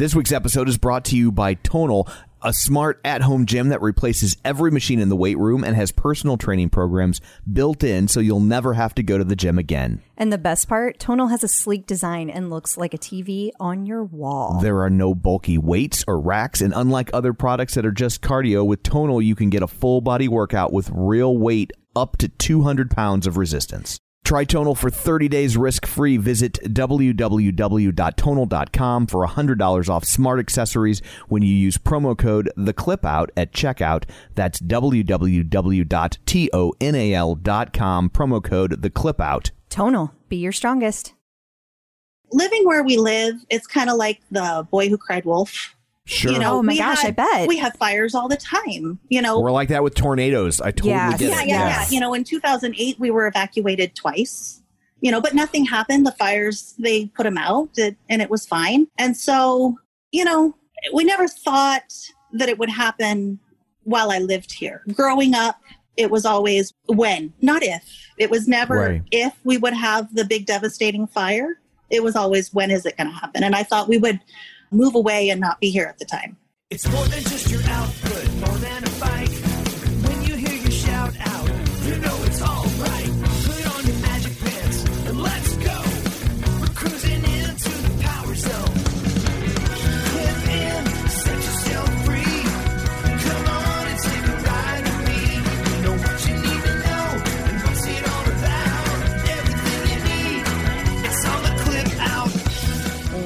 This week's episode is brought to you by Tonal, a smart at home gym that replaces every machine in the weight room and has personal training programs built in so you'll never have to go to the gym again. And the best part, Tonal has a sleek design and looks like a TV on your wall. There are no bulky weights or racks, and unlike other products that are just cardio, with Tonal you can get a full body workout with real weight up to 200 pounds of resistance. Try Tonal for 30 days risk free. Visit www.tonal.com for $100 off smart accessories when you use promo code TheClipout at checkout. That's www.tonal.com, promo code TheClipout. Tonal, be your strongest. living where we live, it's kind of like the boy who cried wolf. Sure. You know, Oh my we gosh, I bet. we have fires all the time. You know, We're like that with tornadoes. I totally Yes. get yeah, it. yeah, Yes. yeah. You know, in 2008, we were evacuated twice. You know, but nothing happened. The fires, they put them out, it- and it was fine. And so, you know, we never thought that it would happen while I lived here. Growing up, it was always when, not if. It was never Right. if we would have the big devastating fire. It was always when is it going to happen? And I thought we would move away and not be here at the time. It's more than just your output, more than a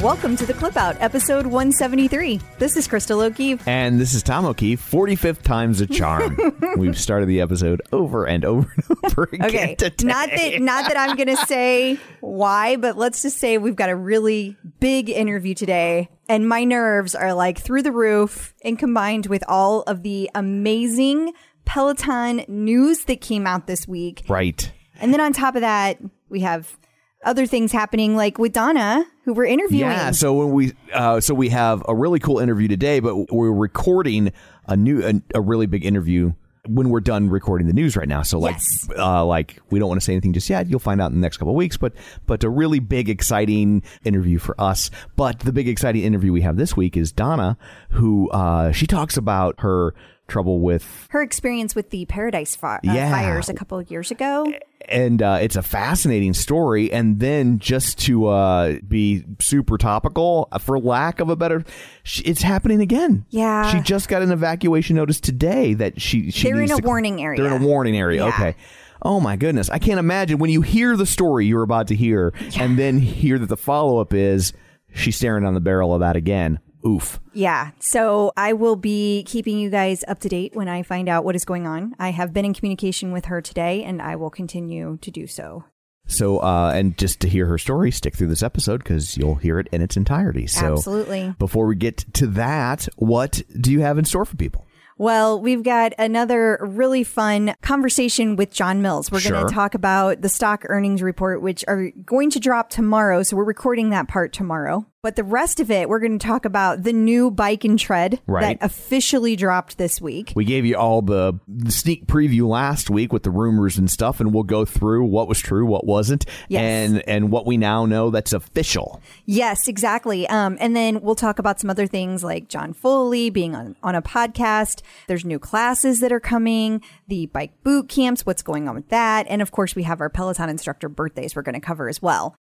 Welcome to the Clip Out, episode 173. This is Crystal O'Keefe. And this is Tom O'Keefe, 45th time's a charm. We've started the episode over and over and over again Okay, today. not that not that I'm going to say why, but let's just say we've got a really big interview today, and my nerves are like through the roof. And combined with all of the amazing Peloton news that came out this week, Right. and then on top of that, we have other things happening, like with Donna, who we're interviewing. Yeah, so when we uh, so we have a really cool interview today, but we're recording a new a, a really big interview when we're done recording the news right now. So like Yes. uh, like we don't want to say anything just yet. You'll find out in the next couple of weeks, but but a really big exciting interview for us. But the big exciting interview we have this week is Donna, who uh, she talks about her trouble with her experience with the Paradise fi- uh, Yeah. fires a couple of years ago. and uh, it's a fascinating story. And then just to uh, be super topical, uh, for lack of a better, sh it's happening again. Yeah. she just got an evacuation notice today that she, she They're in a to- warning area. They're in a warning area. Yeah. Okay. Oh my goodness, I can't imagine when you hear the story you're about to hear, and then hear that the follow up is she's staring on the barrel of that again. Oof. Yeah. So I will be keeping you guys up to date when I find out what is going on. I have been in communication with her today and I will continue to do so. So, uh, and just to hear her story, stick through this episode because you'll hear it in its entirety. So, Absolutely. Before we get to that, what do you have in store for people? Well, we've got another really fun conversation with John Mills. We're going to talk about the stock earnings report, which are going to drop tomorrow. So we're recording that part tomorrow. But the rest of it, we're going to talk about the new bike and tread Right. that officially dropped this week. We gave you all the, sneak preview last week with the rumors and stuff, and we'll go through what was true, what wasn't, Yes. and and what we now know that's official. Yes, exactly. Um, and then we'll talk about some other things like John Foley being on, on a podcast. There's new classes that are coming, the bike boot camps, what's going on with that. And of course, we have our Peloton instructor birthdays we're going to cover as well.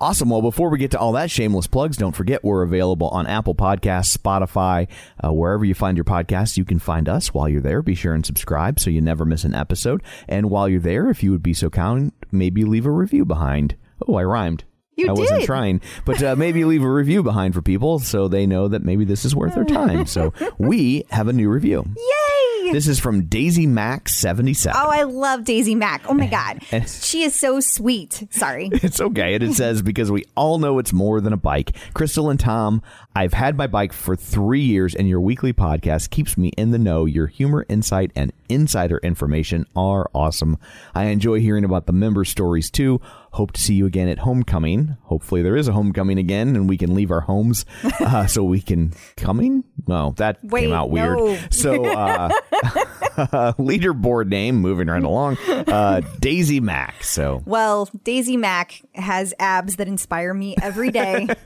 Awesome. Well, before we get to all that shameless plugs, don't forget we're available on Apple Podcasts, Spotify, uh, wherever you find your podcasts. You can find us while you're there. Be sure and subscribe so you never miss an episode. And while you're there, if you would be so kind, maybe leave a review behind. Oh, I rhymed. You I wasn't trying, but uh, maybe leave a review behind for people so they know that maybe this is worth their time. So we have a new review. Yay! This is from Daisy Max seventy seven. Oh, I love Daisy Mack. Oh my God. She is so sweet. Sorry. It's okay. And it says, because we all know it's more than a bike. Crystal and Tom, I've had my bike for three years, and your weekly podcast keeps me in the know. Your humor, insight, and insider information are awesome. I enjoy hearing about the member stories too. Hope to see you again at homecoming. Hopefully, there is a homecoming again, and we can leave our homes uh, so we can coming. No, that Wait, came out weird. no. So, uh, leaderboard name, moving right along, uh, Daisy Mac. So, Well, Daisy Mac has abs that inspire me every day.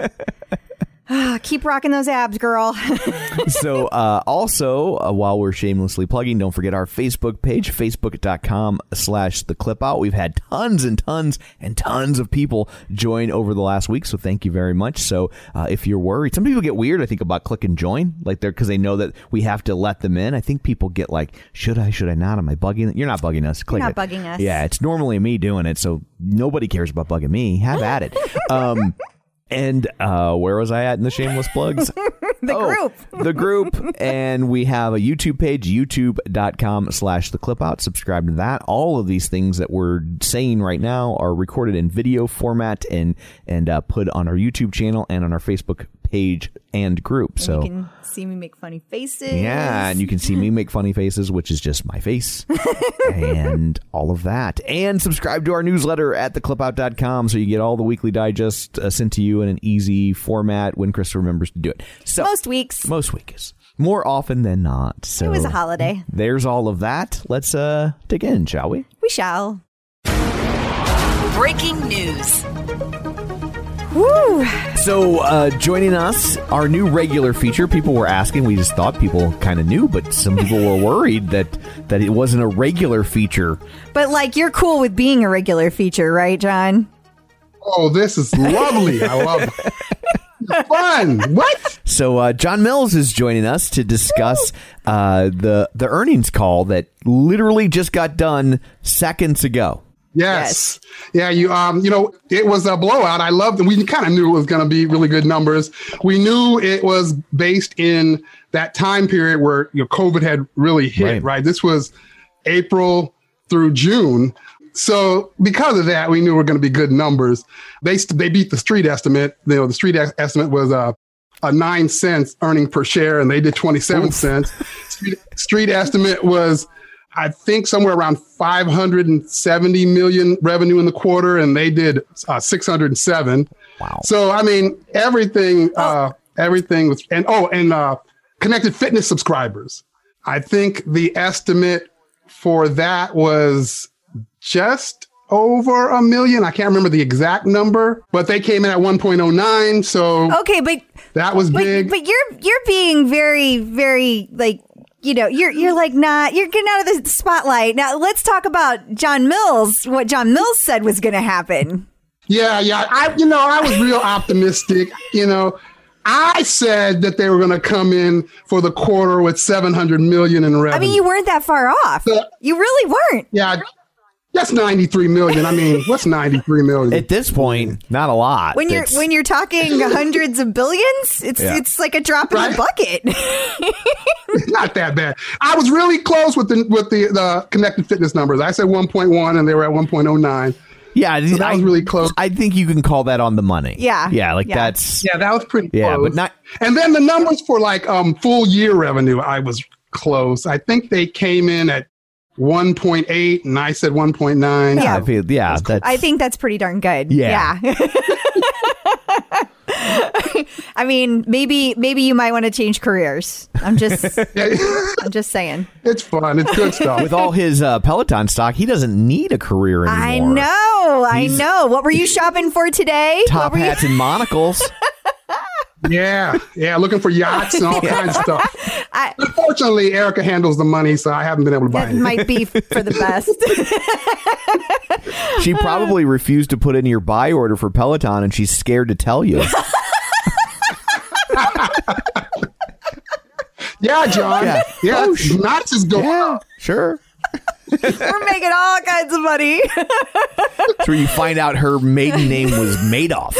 Ah, Keep rocking those abs, girl. so uh, also uh, while we're shamelessly plugging don't forget our facebook page facebook.com slash the clip out. We've had tons and tons and tons of people join over the last week so thank you very much. So uh, if you're worried some people get weird i think about click and join like they're because they know that we have to let them in. I think people get like should i should i not? Am i bugging you're not bugging us. Click not it. bugging us. yeah it's normally me doing it so nobody cares about bugging me. Have at it. Um and uh, where was I at in the shameless plugs? the Oh, group. the group and we have a youtube page youtube.com slash the clip out subscribe to that all of these things that we're saying right now are recorded in video format and and uh, put on our youtube channel and on our facebook page and group so you can see me make funny faces. yeah, and you can see me make funny faces, which is just my face, and all of that. And subscribe to our newsletter at theclipout.com so you get all the weekly digest uh, sent to you in an easy format when Chris remembers to do it. So Most weeks. most weeks, more often than not. So It was a holiday. There's all of that. Let's uh dig in, shall we? We shall. Breaking news. Woo! So, uh, joining us, our new regular feature. People were asking. We just thought people kind of knew, but some people were worried that that it wasn't a regular feature. But like, you're cool with being a regular feature, right, John? Oh, this is lovely. I love it. Fun. What? So uh, John Mills is joining us to discuss uh, the the earnings call that literally just got done seconds ago. Yes. Yeah, you um, you know, it was a blowout. I loved it. We kind of knew it was gonna be really good numbers. We knew it was based in that time period where you know COVID had really hit, Right. right? This was April through June. So because of that, we knew we were going to be good numbers. They st- they beat the street estimate. You know, the street es- estimate was a a nine cents earning per share, and they did twenty seven cents. Street, street estimate was, I think, somewhere around five hundred and seventy million revenue in the quarter, and they did uh, six hundred and seven. Wow. So I mean, everything, uh, everything was, and oh, and uh, connected fitness subscribers. I think the estimate for that was just over a million. I can't remember the exact number, but they came in at 1.09. So Okay, but that was but, big. but you're you're being very very like you know you're you're like not you're getting out of the spotlight now let's talk about john mills what john mills said was going to happen Yeah, yeah. I, you know, I was real optimistic. You know, I said that they were going to come in for the quarter with 700 million in revenue. i mean you weren't that far off you really weren't yeah, that's 93 million. I mean, what's 93 million? At this point, not a lot. when you're It's- when you're talking hundreds of billions it's Yeah. it's like a drop in Right. the bucket not that bad. I was really close with the with the, the connected fitness numbers. I said 1.1 and they were at 1.09. yeah, So that I, was really close. I think you can call that on the money. Yeah. yeah, like Yeah. that's Yeah, that was pretty Yeah, close. but not- And then the numbers for like um full year revenue, I was close. I think they came in at 1.8 and I said 1.9. yeah, Yeah. I feel- yeah. That's I think that's pretty darn good. Yeah. Yeah. I mean, maybe maybe you might want to change careers. I'm just I'm just saying. it's fun. It's good stuff. with all his uh, Peloton stock, he doesn't need a career anymore. I know. I know. What were you shopping for today? Top what were you- hats and monocles. Yeah, yeah, looking for yachts and all kinds of stuff. I- Unfortunately, Erica handles the money, so I haven't been able to buy it. might be for the best. She probably refused to put in your buy order for Peloton, and she's scared to tell you. Yeah, John. Yeah. Yeah, Oh, sh- knots is going yeah, up. sure. We're making all kinds of money. That's where you find out her maiden name was Madoff.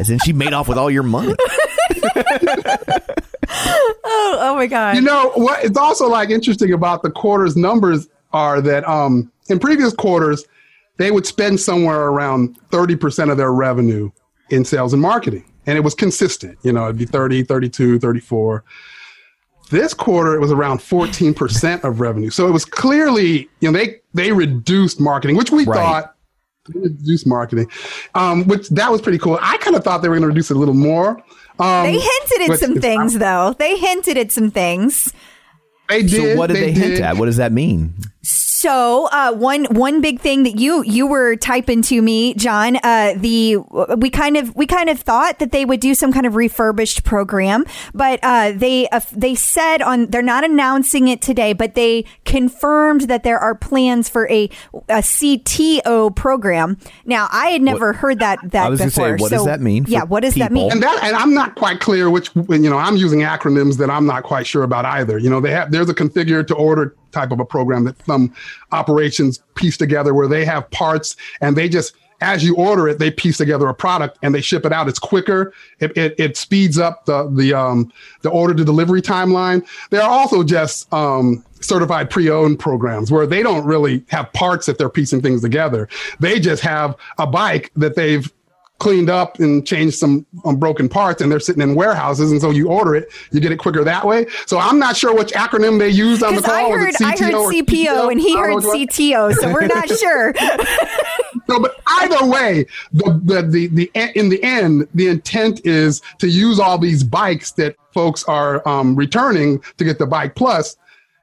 As in, she made off with all your money. oh, oh my god. You know what? It's also like interesting about the quarters numbers are that um in previous quarters they would spend somewhere around 30% of their revenue in sales and marketing and it was consistent you know it'd be 30 32 34 this quarter it was around 14% of revenue so it was clearly you know they they reduced marketing which we Right. thought they reduced marketing um which that was pretty cool i kind of thought they were going to reduce it a little more um they hinted at but some it's- things though. They hinted at some things. they did So, what did they, hint did. at? What does that mean? So uh, one one big thing that you you were typing to me, John, uh, the we kind of we kind of thought that they would do some kind of refurbished program, but uh, they uh, they said on they're not announcing it today, but they confirmed that there are plans for a a CTO program. Now I had never heard that that I was gonna say, before. what does that mean Yeah, what does that mean? and that and I'm not quite clear which you know I'm using acronyms that I'm not quite sure about either. You know, they have there's a configure to order type of a program that some operations piece together where they have parts and they just as you order it, they piece together a product and they ship it out. It's quicker. It, it, it speeds up the the um, the order to delivery timeline. There are also just um, certified pre-owned programs where they don't really have parts that they're piecing things together. They just have a bike that they've cleaned up and changed some um, broken parts and they're sitting in warehouses and so you order it you get it quicker that way so i'm not sure which acronym they used on the Because I call heard it I heard CTO CPO and he I don't know heard. CTO, so we're not sure. No, but either way, the, the the the in the end, the intent is to use all these bikes that folks are um, returning to get the bike plus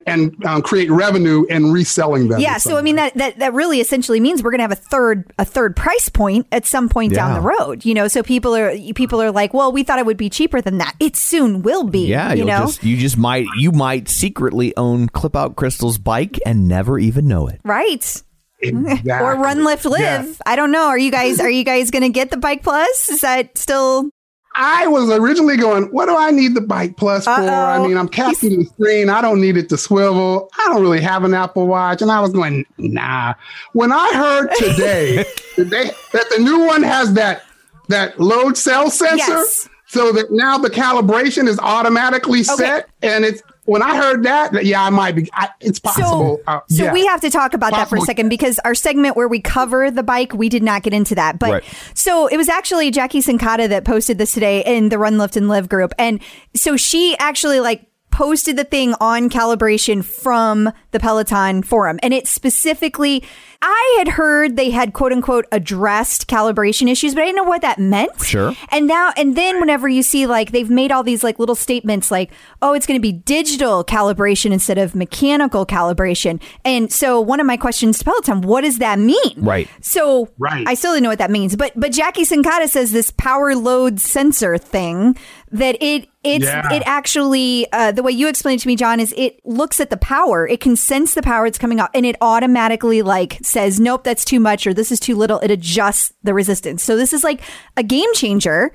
and um, create revenue and reselling them. Yeah, so I mean that, that that really essentially means we're going to have a third a third price point at some point down the road. You know, so people are people are like, well, we thought it would be cheaper than that. It soon will be. Yeah, you know, just you just might you might secretly own Clip Out Crystal's bike and never even know it. right? Exactly. Or run, lift, live. Yeah. I don't know. Are you guys are you guys going to get the bike plus? Is that still? I was originally going, what do I need the bike plus for? Uh-oh. I mean, I'm capturing the screen. I don't need it to swivel. I don't really have an Apple Watch. And I was going, nah. When I heard today that, they, that the new one has that that load cell sensor, Yes. so that now the calibration is automatically set, and it's when I heard that, that yeah, I might be. I, it's possible. So, Uh, so we have to talk about that for a second because our segment where we cover the bike, we did not get into that. But Right. so it was actually Jackie Sincata that posted this today in the Run, Lift, and Live group. And so she actually like posted the thing on calibration from the Peloton forum. And it specifically, I had heard they had quote unquote addressed calibration issues, but I didn't know what that meant. Sure. And now, and then whenever you see like they've made all these like little statements like, oh, it's going to be digital calibration instead of mechanical calibration. And so one of my questions to Peloton, what does that mean? Right. So Right. I still didn't know what that means. But but Jackie Sincata says this power load sensor thing that it it's Yeah. it actually uh, the way you explained it to me, John, is it looks at the power, it can sense the power it's coming off, and it automatically like says, nope, that's too much, or this is too little. It adjusts the resistance. So this is like a game changer.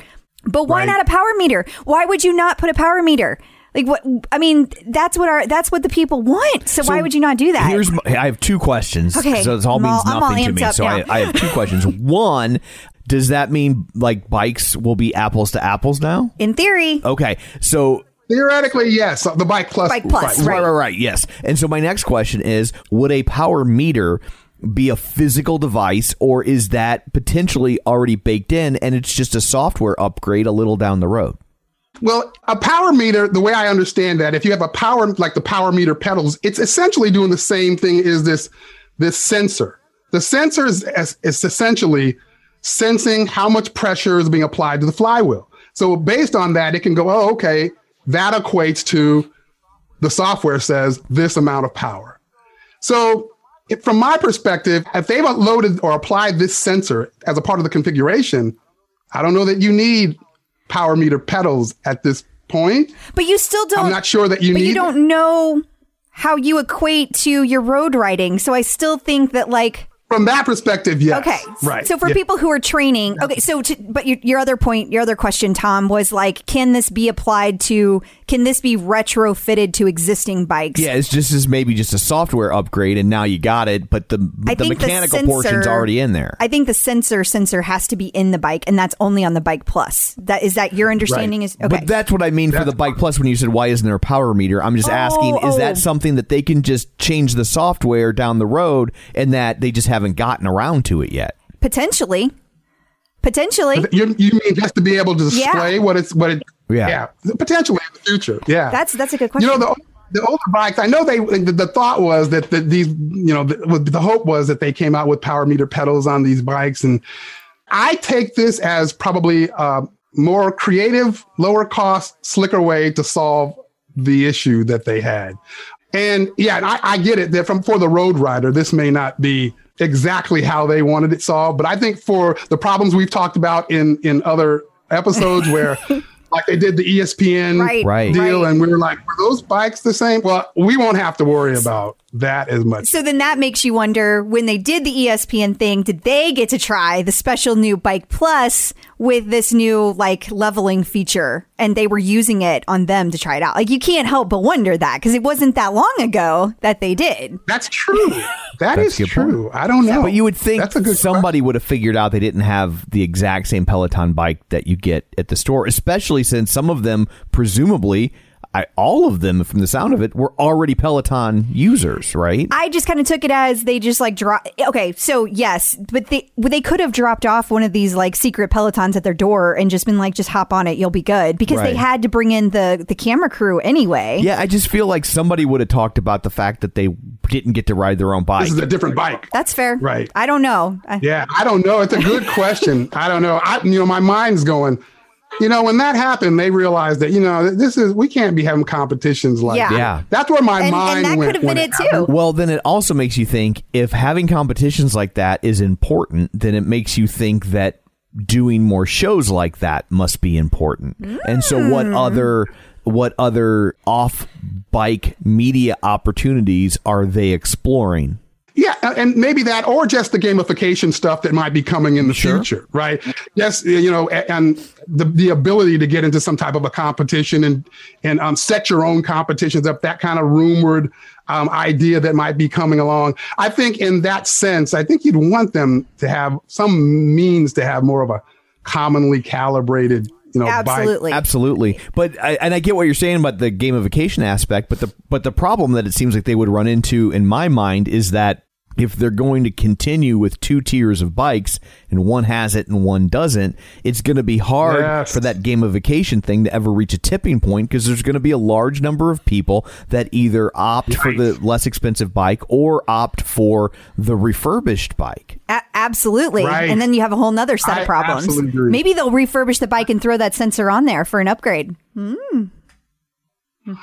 But why Right. not a power meter? Why would you not put a power meter? Like what? I mean, that's what our that's what the people want. So, why would you not do that? Here's my, I have two questions. Okay, so this all I'm means all- I'm all nothing to me. So I. I have two questions. One, does that mean like bikes will be apples to apples now? In theory, Okay, so theoretically yes, the bike plus. Bike plus, right, Right. right, right, yes. And so my next question is: Would a power meter be a physical device, or is that potentially already baked in, and it's just a software upgrade a little down the road? Well, a power meter, the way I understand that, if you have a power like the power meter pedals, it's essentially doing the same thing as this this sensor. The sensor is, is, is essentially sensing how much pressure is being applied to the flywheel. So based on that, it can go, oh, okay, that equates to the software says this amount of power. So if, from my perspective, if they've loaded or applied this sensor as a part of the configuration, I don't know that you need power meter pedals at this point. but you still don't. I'm not sure that you but need. you don't know how you equate to your road riding. So I still think that like From that perspective, yes. Okay. Right. So for Yeah. people who are training, okay. So, to, but your, your other point, your other question, Tom, was like, can this be applied to? Can this be retrofitted to existing bikes? Yeah, it's just as maybe just a software upgrade, and now you got it, but the I the think the mechanical portion's already in there. I think the sensor sensor has to be in the bike, and that's only on the bike plus. That is that your understanding is okay. But that's what I mean for the Bike Plus when you said, why isn't there a power meter? I'm just asking, is oh. that something that they can just change the software down the road and that they just haven't gotten around to it yet? potentially, potentially. You, you mean just to be able to Yeah. display what it's what it? Yeah. Potentially in the future. Yeah. That's that's a good question. you know the the older bikes. I know they. The, the thought was that the, these. You know the, the hope was that they came out with power meter pedals on these bikes, and I take this as probably a more creative, lower cost, slicker way to solve the issue that they had. And yeah, I, I get it that from for the road rider, this may not be exactly how they wanted it solved. But I think for the problems we've talked about in in other episodes where like they did the ESPN Right. Right. deal Right. and we were like, were those bikes the same? Well, we won't have to worry about that as much. So then that makes you wonder when they did the ESPN thing, did they get to try the special new Bike Plus with this new like leveling feature and they were using it on them to try it out? Like you can't help but wonder that because it wasn't that long ago that they did. That's true. That That's is a point. true. I don't know. But you would think That's a good somebody would have figured out they didn't have the exact same Peloton bike that you get at the store, especially since some of them, presumably, I, all of them, from the sound of it, were already Peloton users, right? I just kind of took it as they just like drop. Okay, so yes, but they well, they could have dropped off one of these like secret pelotons at their door and just been like, just hop on it, you'll be good, because they had to bring in the the camera crew anyway. yeah, I just feel like somebody would have talked about the fact that they didn't get to ride their own bike. This is a different bike. That's fair. Right. I don't know. Yeah, I don't know. It's a good question. I don't know. I, you know, my mind's going. You know, when that happened, they realized that you know this is we can't be having competitions like Yeah. that. Yeah. That's where my and, mind and that went. could have been it happened. too. Well, then it also makes you think if having competitions like that is important, then it makes you think that doing more shows like that must be important. And so what mm. other what other off bike media opportunities are they exploring? Yeah, and maybe that, or just the gamification stuff that might be coming in the Sure. future, right? Yes, you know, and the the ability to get into some type of a competition and and um, set your own competitions up. That kind of rumored um, idea that might be coming along. I think in that sense, I think you'd want them to have some means to have more of a commonly calibrated, you know, bike. Absolutely. Absolutely, but I, and I get what you're saying about the gamification aspect, but the but the problem that it seems like they would run into in my mind is that if they're going to continue with two tiers of bikes and one has it and one doesn't, it's going to be hard Yes. for that gamification thing to ever reach a tipping point because there's going to be a large number of people that either opt for the less expensive bike or opt for the refurbished bike. A- absolutely. Right. And then you have a whole nother set I of problems. Maybe they'll refurbish the bike and throw that sensor on there for an upgrade. Hmm.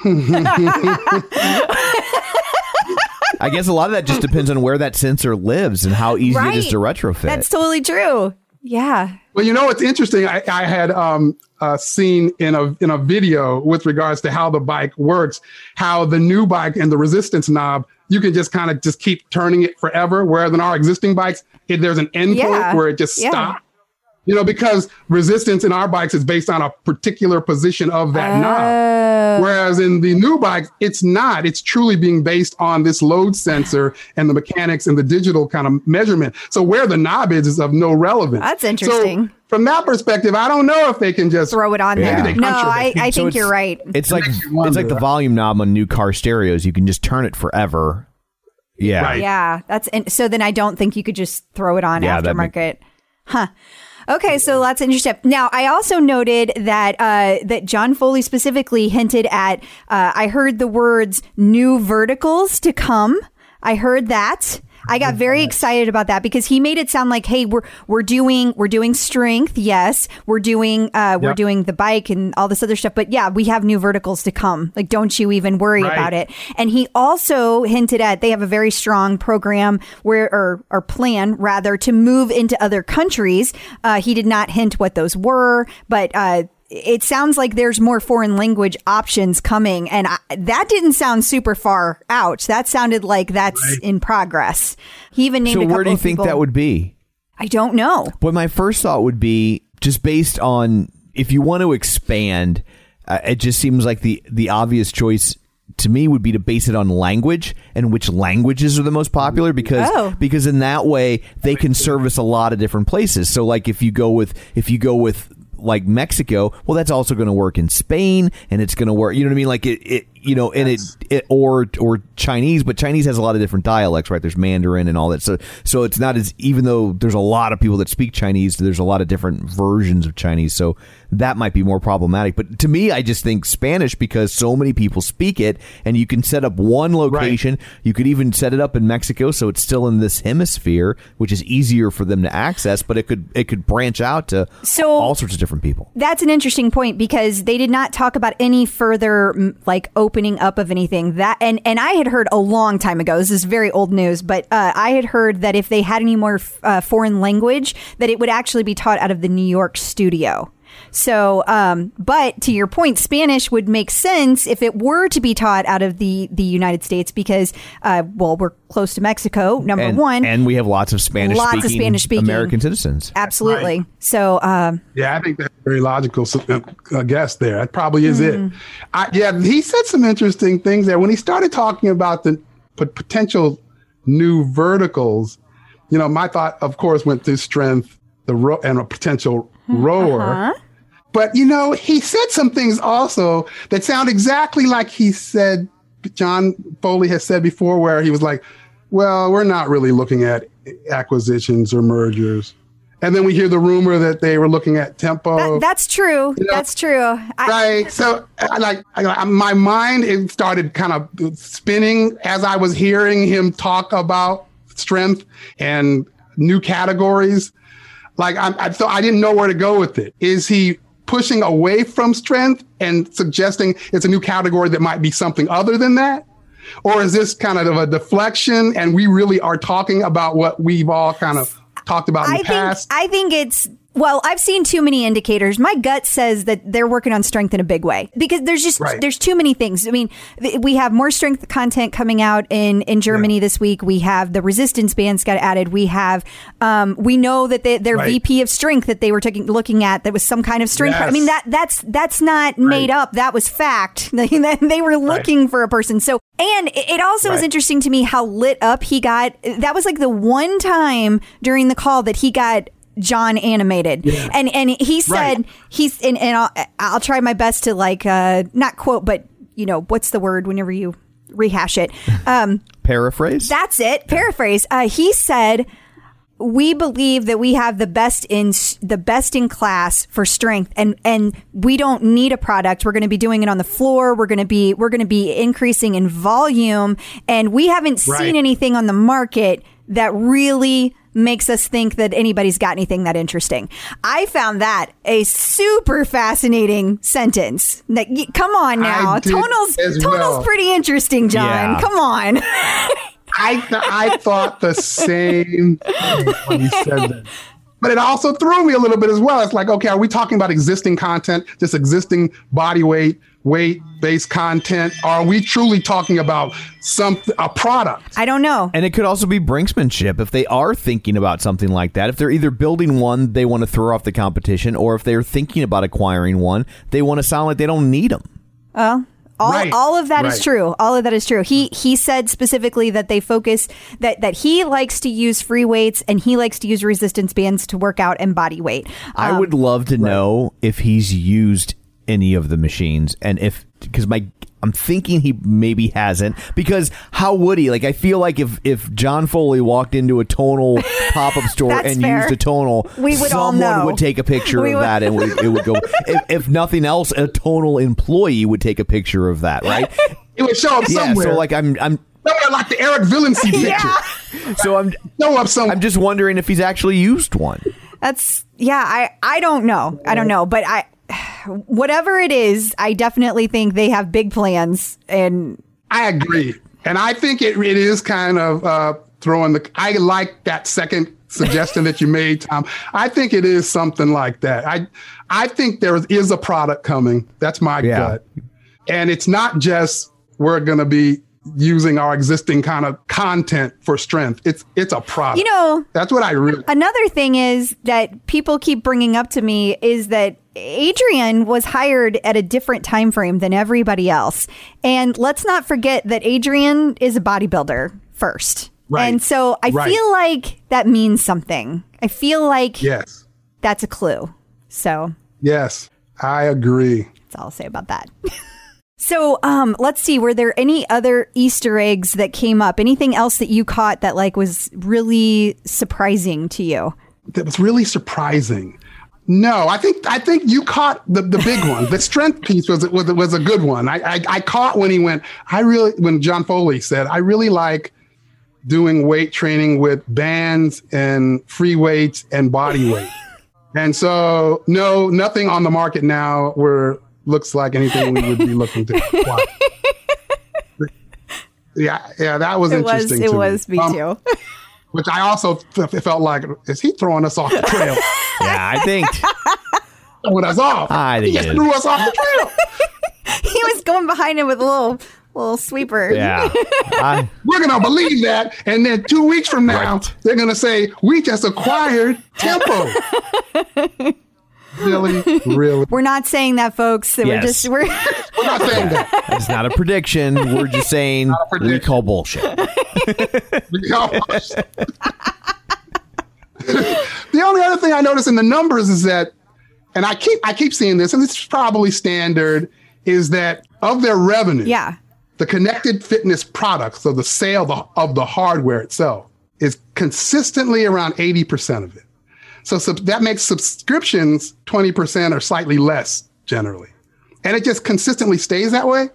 I guess a lot of that just depends on where that sensor lives and how easy it is to retrofit. That's totally true. Yeah. Well, you know, it's interesting. I, I had um, uh, seen in a in a video with regards to how the bike works, how the new bike and the resistance knob, you can just kind of just keep turning it forever. Whereas in our existing bikes, it, there's an end Yeah. point where it just Yeah. stops. You know, because resistance in our bikes is based on a particular position of that oh. knob. Whereas in the new bikes, it's not. It's truly being based on this load sensor and the mechanics and the digital kind of measurement. So where the knob is is of no relevance. That's interesting. So from that perspective, I don't know if they can just Throw it on Yeah. there. Maybe No. I, I So think it's- you're right. It's like makes it's like the volume knob on new car stereos. You can just turn it forever. Yeah. Right. Yeah, that's and so then I don't think you could just throw it on Yeah, that make- aftermarket. huh. Okay, so that's interesting. Now, I also noted that uh, that John Foley specifically hinted at. Uh, I heard the words "new verticals to come." I heard that. I got very excited about that because he made it sound like, "Hey, we're we're doing we're doing strength, yes, we're doing uh, we're Yep. doing the bike and all this other stuff, but yeah, we have new verticals to come. Like, don't you even worry Right. about it." And he also hinted at they have a very strong program where or or plan rather to move into other countries. Uh, he did not hint what those were, but. Uh, it sounds like there's more foreign language options coming, and I, that didn't sound super far out. That sounded like that's in progress. He even named. So a where do you think people. that would be? I don't know. But my first thought would be just based on if you want to expand, uh, it just seems like the the obvious choice to me would be to base it on language and which languages are the most popular because Oh. because in that way they can service a lot of different places. So like if you go with if you go with like Mexico, well, that's also going to work in Spain, and it's going to work. You know what I mean? Like it, it you know, and it, it or or Chinese, but Chinese has a lot of different dialects, right? There's Mandarin and all that. So so it's not as even though there's a lot of people that speak Chinese, there's a lot of different versions of Chinese. So that might be more problematic. But to me, I just think Spanish because so many people speak it, and you can set up one location. You could even set it up in Mexico, so it's still in this hemisphere, which is easier for them to access. But it could it could branch out to So- all sorts of different people. That's an interesting point because they did not talk about any further like open opening up of anything that and and I had heard a long time ago. This is very old news, but uh, I had heard that if they had any more uh, foreign language, that it would actually be taught out of the New York studio. So, um, but to your point, Spanish would make sense if it were to be taught out of the the United States because, uh, well, we're close to Mexico, number and, one, and we have lots of Spanish Lots of Spanish-speaking. American citizens. absolutely. So, um, Yeah, I think that's a very logical uh, guess there. That probably is Mm-hmm. it. I, yeah, he said some interesting things there when he started talking about the p- potential new verticals. You know, my thought, of course, went to strength, the ro- and a potential rower. Uh-huh. But you know, he said some things also that sound exactly like he said. John Foley has said before, where he was like, "Well, we're not really looking at acquisitions or mergers." And then we hear the rumor that they were looking at tempo. that, that's true. That's true. I, Right. So, I, like, I, my mind it started kind of spinning as I was hearing him talk about strength and new categories. Like, I, I so I didn't know where to go with it. Is he pushing away from strength and suggesting it's a new category that might be something other than that? Or is this kind of a deflection and we really are talking about what we've all kind of talked about in I the think past? I think it's well, I've seen too many indicators. My gut says that they're working on strength in a big way because there's just Right. there's too many things. I mean, th- we have more strength content coming out in in Germany this week. We have the resistance bands got added. We have um, we know that they, their Right. VP of strength that they were taking looking at that was some kind of strength. I mean that that's that's not made up. That was fact. they they were looking for a person. So and it it also was interesting to me how lit up he got. That was like the one time during the call that he got John animated, and and he said Right. he's and, and I'll, I'll try my best to like uh not quote, but you know what's the word whenever you rehash it. Um, Paraphrase. that's it. Paraphrase. Uh, he said. We believe that we have the best in the best in class for strength, and and we don't need a product. We're going to be doing it on the floor. We're going to be we're going to be increasing in volume, and we haven't Right. seen anything on the market that really makes us think that anybody's got anything that interesting. I found that a super fascinating sentence. Like, y- come on now, tonal's tonal's well. pretty interesting, John. Yeah. Come on. I th- I thought the same thing when he said that. But it also threw me a little bit as well. It's like, okay, are we talking about existing content, just existing body weight, weight based content? Or are we truly talking about some a product? I don't know. And it could also be brinksmanship if they are thinking about something like that. If they're either building one they want to throw off the competition, or if they're thinking about acquiring one, they want to sound like they don't need them. All, Right, all of that is right. true. All of that is true. He he said specifically that they focus that that he likes to use free weights and he likes to use resistance bands to work out and body weight. I Um, would love to know if he's used any of the machines and if because my I'm thinking he maybe hasn't because how would he? Like I feel like if if John Foley walked into a tonal pop up store and fair. used a tonal, We would all someone know. would take a picture We of would- that and would, it would go. if, if nothing else, a tonal employee would take a picture of that, right? It would show up yeah. somewhere. So like I'm I'm somewhere like the Eric Villency picture. Yeah. so I'm Show up somewhere. I'm just wondering if he's actually used one. That's yeah, I I don't know. I don't know, but I whatever it is, I definitely think they have big plans and I agree, and I think it it is kind of uh, throwing the. I like that second suggestion that you made, Tom. I think it is something like that. I I think there is a product coming. That's my Yeah. gut, and it's not just we're going to be using our existing kind of content for strength. It's it's a product. You know, that's what I really. Another thing is that people keep bringing up to me is that Adrian was hired at a different time frame than everybody else. And let's not forget that Adrian is a bodybuilder first. Right. And so I Right. feel like that means something. I feel like Yes, that's a clue. So yes, I agree. that's all I'll say about that. so um let's see, were there any other Easter eggs that came up? Anything else that you caught that like was really surprising to you? that was really surprising. No, I think I think you caught the, the big one. The strength piece was was was a good one. I, I I caught when he went. I really when John Foley said I really like doing weight training with bands and free weights and body weight. and so no, nothing on the market now where looks like anything we would be looking to. acquire. Yeah, yeah, that was It was. It to was me Um, too. Which I also f- felt like, is he throwing us off the trail? Yeah, I think. throwing us off. I think he just it is. threw us off the trail. he was going behind him with a little little sweeper. Yeah. I, We're gonna believe that, and then two weeks from now, Right. they're gonna say we just acquired Tempo. Really, really. We're not saying that, folks. We're just we're We're not saying that. it's not a prediction. We're just saying we prediction. call bullshit. the only other thing I notice in the numbers is that, and I keep I keep seeing this, and this is probably standard, is that of their revenue, yeah. the connected fitness products, so the sale of the, of the hardware itself, is consistently around 80% of it. So, that makes subscriptions 20% or slightly less generally. And it just consistently stays that way.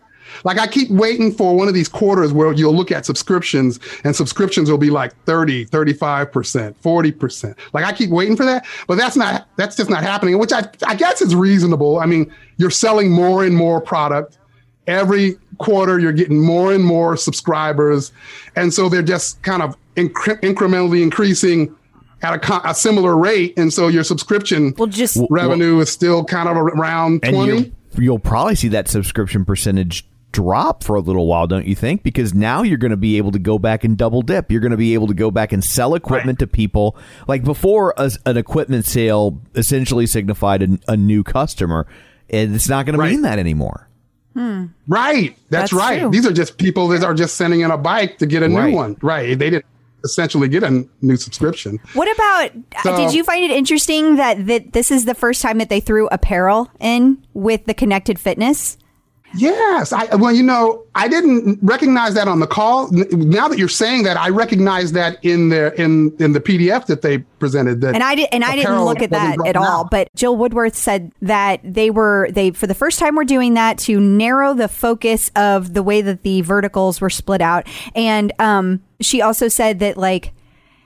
Like I keep waiting for one of these quarters where you'll look at subscriptions and subscriptions will be like 30, 35%, 40%. Like I keep waiting for that, but that's not, that's just not happening, which I, I guess is reasonable. I mean, you're selling more and more product every quarter you're getting more and more subscribers and so they're just kind of incre- incrementally increasing at a, a similar rate and so your subscription We'll just revenue is still kind of around And 20 you, you'll probably see that subscription percentage drop for a little while, don't you think? Because now you're going to be able to go back and double dip. You're going to be able to go back and sell equipment to people. Like before, a, an equipment sale essentially signified a, a new customer. And it's not going to Right. mean that anymore. Hmm. right that's, That's right true. these are just people that are just sending in a bike to get a Right. new one right they didn't essentially get a new subscription What about? So- did you find it interesting that that this is the first time that they threw apparel in with the connected fitness? Yes, I well, you know, I didn't recognize that on the call. Now that you're saying that, I recognize that in the in in the PDF that they presented. That And I did, and I didn't look at that at all. out. But Jill Woodworth said that they were they for the first time were doing that to narrow the focus of the way that the verticals were split out. And um, she also said that like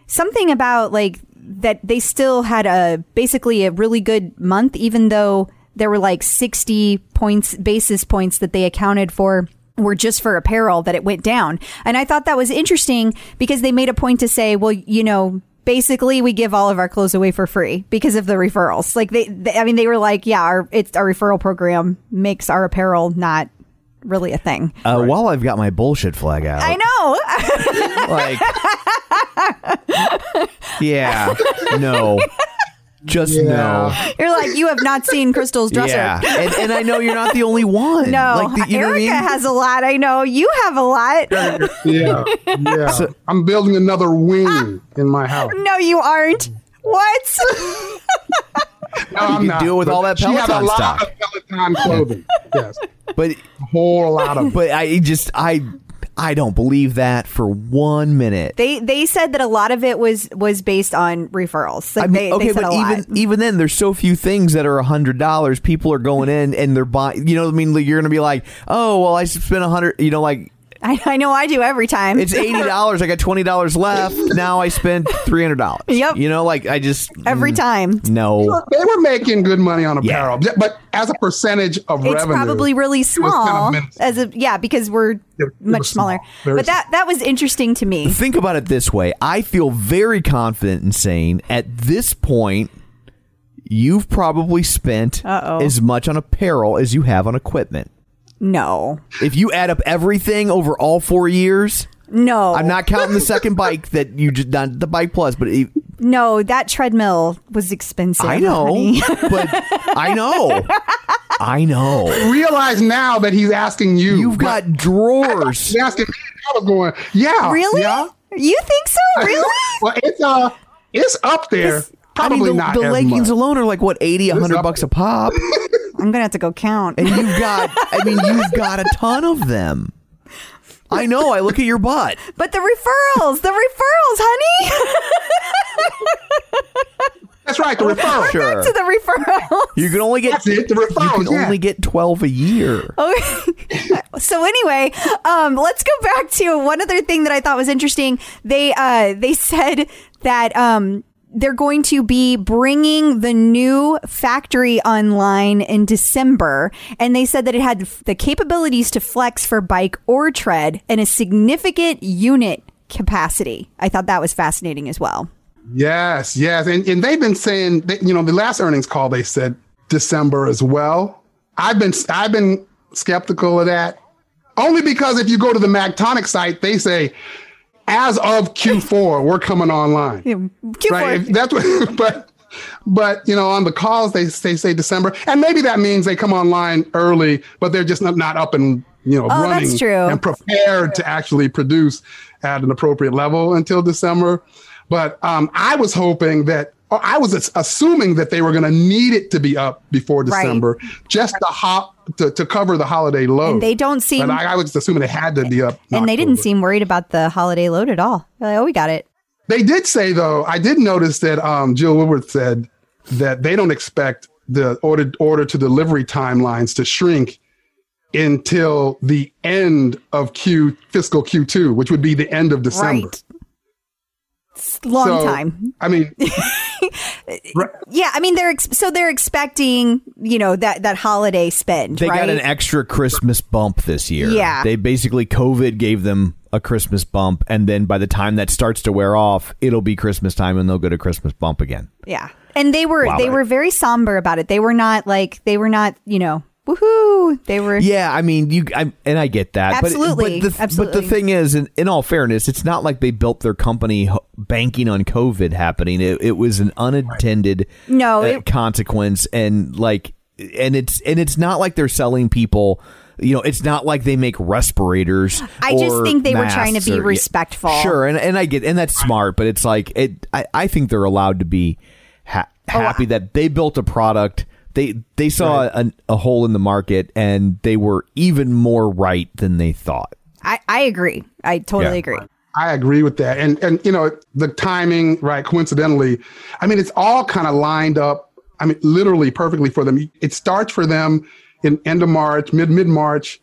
something about like that they still had a basically a really good month, even though there were like sixty points basis points that they accounted for were just for apparel that it went down. And I thought that was interesting because they made a point to say, well, you know, basically we give all of our clothes away for free because of the referrals. Like they, they I mean, they were like, yeah, our it's our referral program makes our apparel not really a thing. Uh, While I've got my bullshit flag out, I know. like, yeah, no, just no. You're like, you have not seen Crystal's dresser. Yeah, and, and I know you're not the only one. No, like the, you know I Erica mean? has a lot. I know you have a lot. yeah, yeah. I'm building another wing ah. in my house. No, you aren't. What? No, I'm can do it with all that Peloton She has a lot stock. of Peloton clothing. yes, but a whole lot of. but I just I I don't believe that for one minute. they they said that a lot of it was was based on referrals. Like I mean, they, okay, they but a lot. even even then, there's so few things that are a hundred dollars. People are going in and they're buying. You know, what I mean, you're gonna be like, oh, well, I spent a hundred. You know, like I, I know I do every time. it's eighty dollars. I got twenty dollars left. Now I spent three hundred dollars. Yep. You know, like I just every mm, time. No. They were making good money on apparel, but as a percentage of revenue. It's revenue, probably really was kind of small as a yeah because we're It- it much was smaller. small. Very But that that was interesting to me. Think about it this way. I feel very confident in saying at this point, you've probably spent Uh-oh. as much on apparel as you have on equipment. No, If you add up everything over all four years, no, I'm not counting the second bike that you just done the bike plus, but it, No, that treadmill was expensive. I know, honey. but I know, I know. realize now that he's asking you. You've got drawers. He's asking me. I was going, yeah, really? yeah. You think so? Really? well, it's uh, it's up there. Probably I mean, the, not the leggings much. alone are like what 80 100 up bucks a pop I'm gonna have to go count. and you've got i mean you've got a ton of them i know i look at your butt But the referrals, the referrals, honey. That's right, the referral. Sure. Back to the referrals. you can only get That's it, the referrals. you can yeah. only get 12 a year Okay. so anyway, um, let's go back to one other thing that I thought was interesting. They uh, they said that um, they're going to be bringing the new factory online in December. And they said that it had the capabilities to flex for bike or tread and a significant unit capacity. I thought that was fascinating as well. Yes, yes. And, and they've been saying that, you know, the last earnings call, they said December as well. I've been, I've been skeptical of that only because if you go to the Magtonic site, they say, as of Q4, we're coming online. Q4. Right. That's what, but, but you know, on the calls they they say December, and maybe that means they come online early, but they're just not, not up and you know Oh, running and prepared to actually produce at an appropriate level until December. But um, I was hoping that. Or I was assuming that they were going to need it to be up before Right. December, just to hop to, to cover the holiday load. And they don't seem, But I, I was assuming it had to be up. and they didn't seem worried about the holiday load at all. Like, oh, we got it. They did say though, I did notice that um, Jill Woodworth said that they don't expect the order order to delivery timelines to shrink until the end of Q fiscal Q2, which would be the end of December. Right. Long So, time. I mean, right, Yeah, I mean they're ex- so they're expecting you know that that holiday spend. They right? got an extra Christmas bump this year. Yeah. They basically COVID gave them a Christmas bump, and then by the time that starts to wear off, it'll be Christmas time, and they'll get a Christmas bump again. Yeah. And they were Wow. they were very somber about it. They were not like they were not, you know, woohoo. They were Yeah, I mean, you, I, and I get that. But- Absolutely, but, the, absolutely. But the thing is, in, in all fairness, it's not like they built their company banking on COVID happening. It, it was an unintended No, uh, it- consequence, and like, and it's and it's not like they're selling people. You know, it's not like they make respirators. I just think they were trying to be or- respectful. Sure, and and I get, and that's smart, but it's like it. I, I think they're allowed to be ha- Oh, happy that they built a product. They they saw a, a hole in the market, and they were even more right than they thought. I, I agree. I totally Yeah. agree. I agree with that. And and you know, the timing, right, coincidentally, I mean, it's all kind of lined up. I mean, literally perfectly for them. It starts for them in end of March, mid mid March,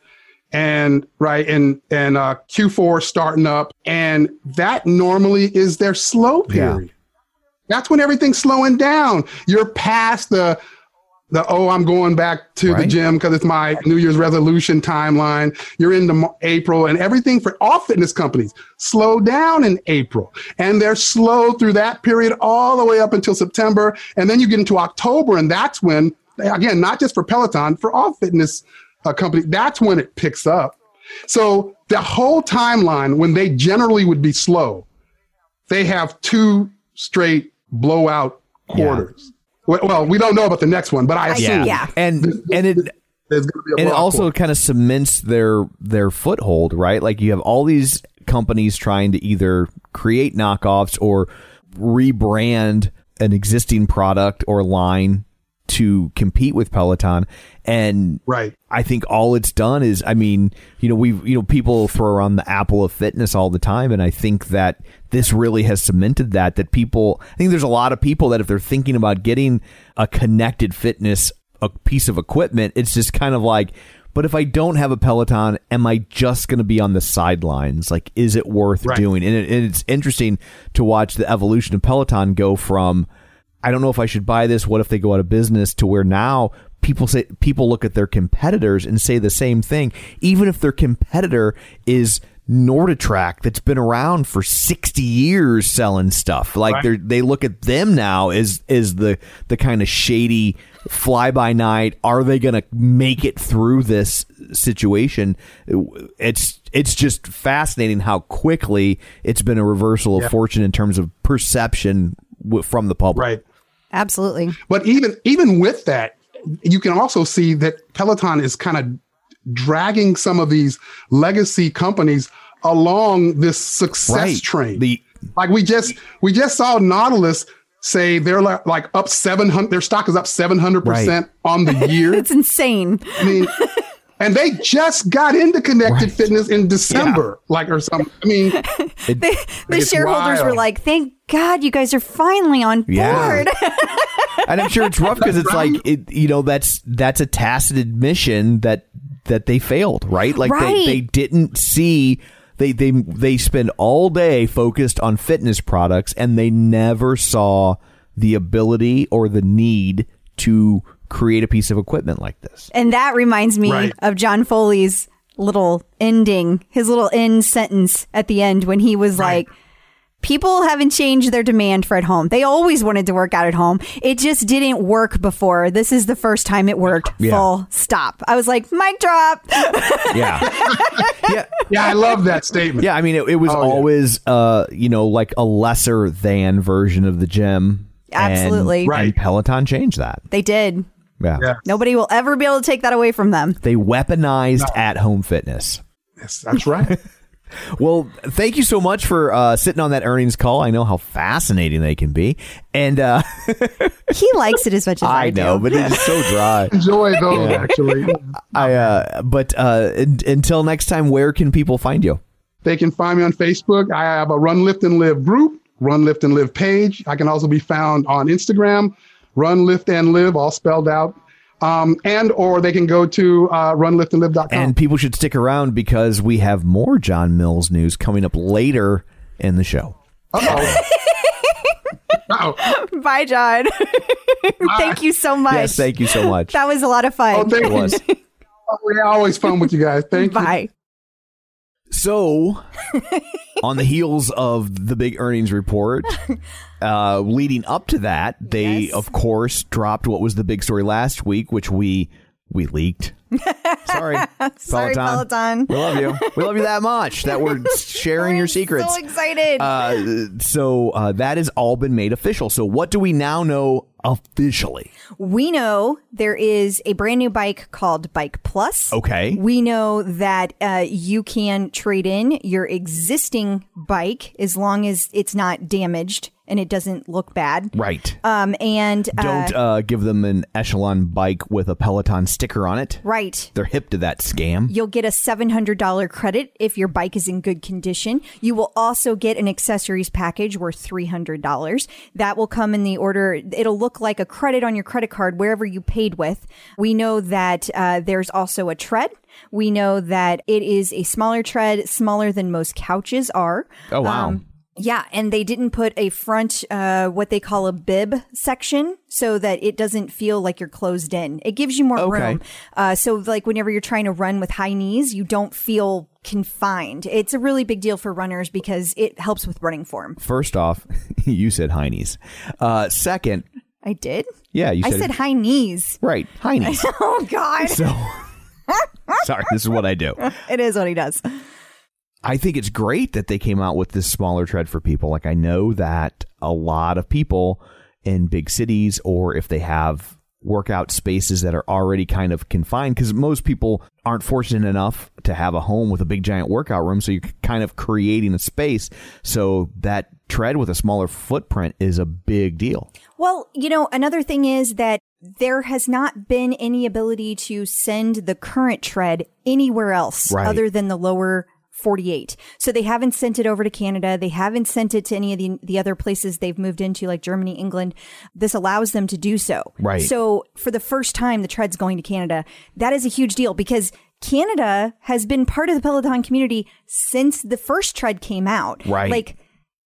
and right, and and uh, Q4 starting up, and that normally is their slow Yeah. period. That's when everything's slowing down. You're past the the oh, I'm going back to the gym because it's my New Year's resolution timeline. You're into April, and everything for all fitness companies slow down in April, and they're slow through that period all the way up until September, and then you get into October, and that's when again, not just for Peloton, for all fitness uh, companies, that's when it picks up. So the whole timeline, when they generally would be slow, they have two straight blowout quarters. Well, well, we don't know about the next one, but I assume Yeah. and and it there's going to be a and it also quarter. kind of cements their their foothold, right? Like you have all these companies trying to either create knockoffs or rebrand an existing product or line to compete with Peloton and right. I think all it's done is, I mean, you know, we've, you know, people throw around the apple of fitness all the time. And I think that this really has cemented that, that people, I think there's a lot of people that if they're thinking about getting a connected fitness, a piece of equipment, it's just kind of like, but if I don't have a Peloton, am I just going to be on the sidelines? Like, is it worth Right. doing? And, it, and it's interesting to watch the evolution of Peloton go from, I don't know if I should buy this. What if they go out of business? To where now people say people look at their competitors and say the same thing, even if their competitor is NordicTrack that's been around for 60 years selling stuff. Like Right. they they look at them now as as the the kind of shady fly by night. Are they going to make it through this situation? It's it's just fascinating how quickly it's been a reversal of Yeah. fortune in terms of perception w- from the public. Right. Absolutely. But even even with that, you can also see that Peloton is kind of dragging some of these legacy companies along this success Right. train. The like we just we just saw Nautilus say they're like, like up 700 their stock is up 700% on the year. It's insane. I mean and they just got into connected fitness in December like or something. I mean The, the It's shareholders were like, "Thank God you guys are finally on Yeah. board." and I'm sure it's rough because it's like it, you know that's that's a tacit admission that that they failed, right? Like Right. they they didn't see They they they spend all day focused on fitness products and they never saw the ability or the need to create a piece of equipment like this. And that reminds me Right. of John Foley's little ending, his little end sentence at the end when he was Right. like, People haven't changed their demand for at home. They always wanted to work out at home. It just didn't work before. This is the first time it worked. Yeah. Full stop. I was like, mic drop. Yeah. yeah. Yeah, I love that statement. Yeah, I mean it, it was Oh, yeah. always uh, you know, like a lesser than version of the gym. And- Absolutely. And, Right. Peloton changed that. they did. Yeah. Yeah. Nobody will ever be able to take that away from them. They weaponized at home fitness. Yes, that's right. Well, thank you so much for uh, sitting on that earnings call. I know how fascinating they can be, and uh, He likes it as much as I, I know, do. but it is so dry. Enjoy those, actually. I uh, but uh, un- until next time, where can people find you? They can find me on Facebook. I have a Run, Lift, and Live group, Run, Lift, and Live page. I can also be found on Instagram, Run, Lift, and Live, all spelled out. Um, and or they can go to uh, runliftandlive.com. And people should stick around because we have more John Mills news coming up later in the show. Uh-oh. Uh-oh. Bye, John. Thank you so much. Yes, thank you so much. That was a lot of fun. Oh, thank It was. you. Oh, yeah, always fun with you guys. Thank you. Bye. So, on the heels of the big earnings report, uh, leading up to that, they Yes. of course dropped what was the big story last week, which we we leaked. Sorry, Sorry, Peloton. We love you. We love you that much that we're sharing your I'm secrets. So excited. uh, so uh, that has all been made official. So what do we now know officially? we know there is a brand new bike called Bike Plus. Okay. We know that uh, you can trade in your existing bike as long as it's not damaged and it doesn't look bad. Right. Um, and uh, Don't uh, give them an Echelon bike with a Peloton sticker on it. right. They're hip to that scam. You'll get a $700 credit if your bike is in good condition. You will also get an accessories package worth $300. That will come in the order, it'll look like a credit on your credit card wherever you paid with. We know that uh, there's also a tread. We know that it is a smaller tread, smaller than most couches are. Oh wow. Um, yeah, and they didn't put a front, uh, what they call a bib section, so that it doesn't feel like you're closed in. It gives you more Okay. room. Uh, so, like whenever you're trying to run with high knees, you don't feel confined. It's a really big deal for runners because it helps with running form. First off, you said heinies. Uh, second, I did. yeah, you I said, said high knees. right high knees. Oh God, so sorry, this is what I do. it is what he does. I think it's great that they came out with this smaller tread for people. Like I know that a lot of people in big cities or if they have workout spaces that are already kind of confined because most people aren't fortunate enough to have a home with a big giant workout room so you're kind of creating a space so that tread with a smaller footprint is a big deal Well, you know, another thing is that there has not been any ability to send the current tread anywhere else Right. other than the lower 48. So they haven't sent it over to Canada. They haven't sent it to any of the, the other places they've moved into, like Germany, England. This allows them to do so. Right. So for the first time, the tread's going to Canada. That is a huge deal because Canada has been part of the Peloton community since the first tread came out. Right. Like,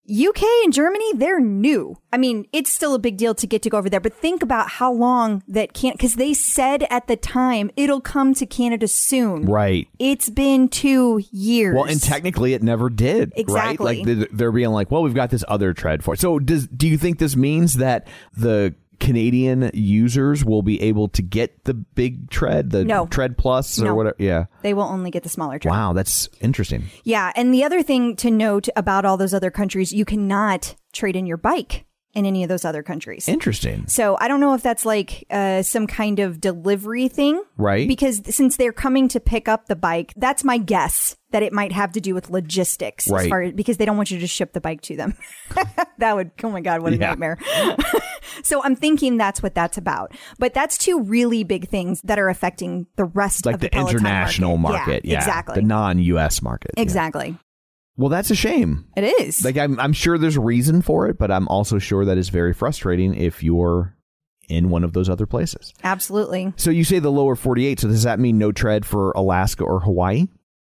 UK and Germany, they're new. I mean, it's still a big deal to get to go over there, but think about how long that can't, because they said at the time it'll come to Canada soon. right It's been two years. Well, and technically, it never did. Exactly. Right? Like they're- being like, "Well, we've got this other tread for." it. So, does do you think this means that the Canadian users will be able to get the big tread, the No. tread plus or No. whatever? Yeah. they will only get the smaller tread. Wow, that's interesting. Yeah. And the other thing to note about all those other countries, you cannot trade in your bike in any of those other countries. Interesting. So I don't know if that's like uh, some kind of delivery thing, Right. Because since they're coming to pick up the bike, that's my guess that it might have to do with logistics, Right. As far because they don't want you to ship the bike to them. that would, oh my god, what a Yeah. nightmare. so I'm thinking that's what that's about. But that's two really big things that are affecting the rest Like of the, the, international market. Yeah. exactly, The non-US market. yeah. Well, that's a shame. It is. Like I'm, I'm sure there's a reason for it, but I'm also sure that it's very frustrating if you're in one of those other places. Absolutely. So you say the lower 48. So does that mean no tread for Alaska or Hawaii?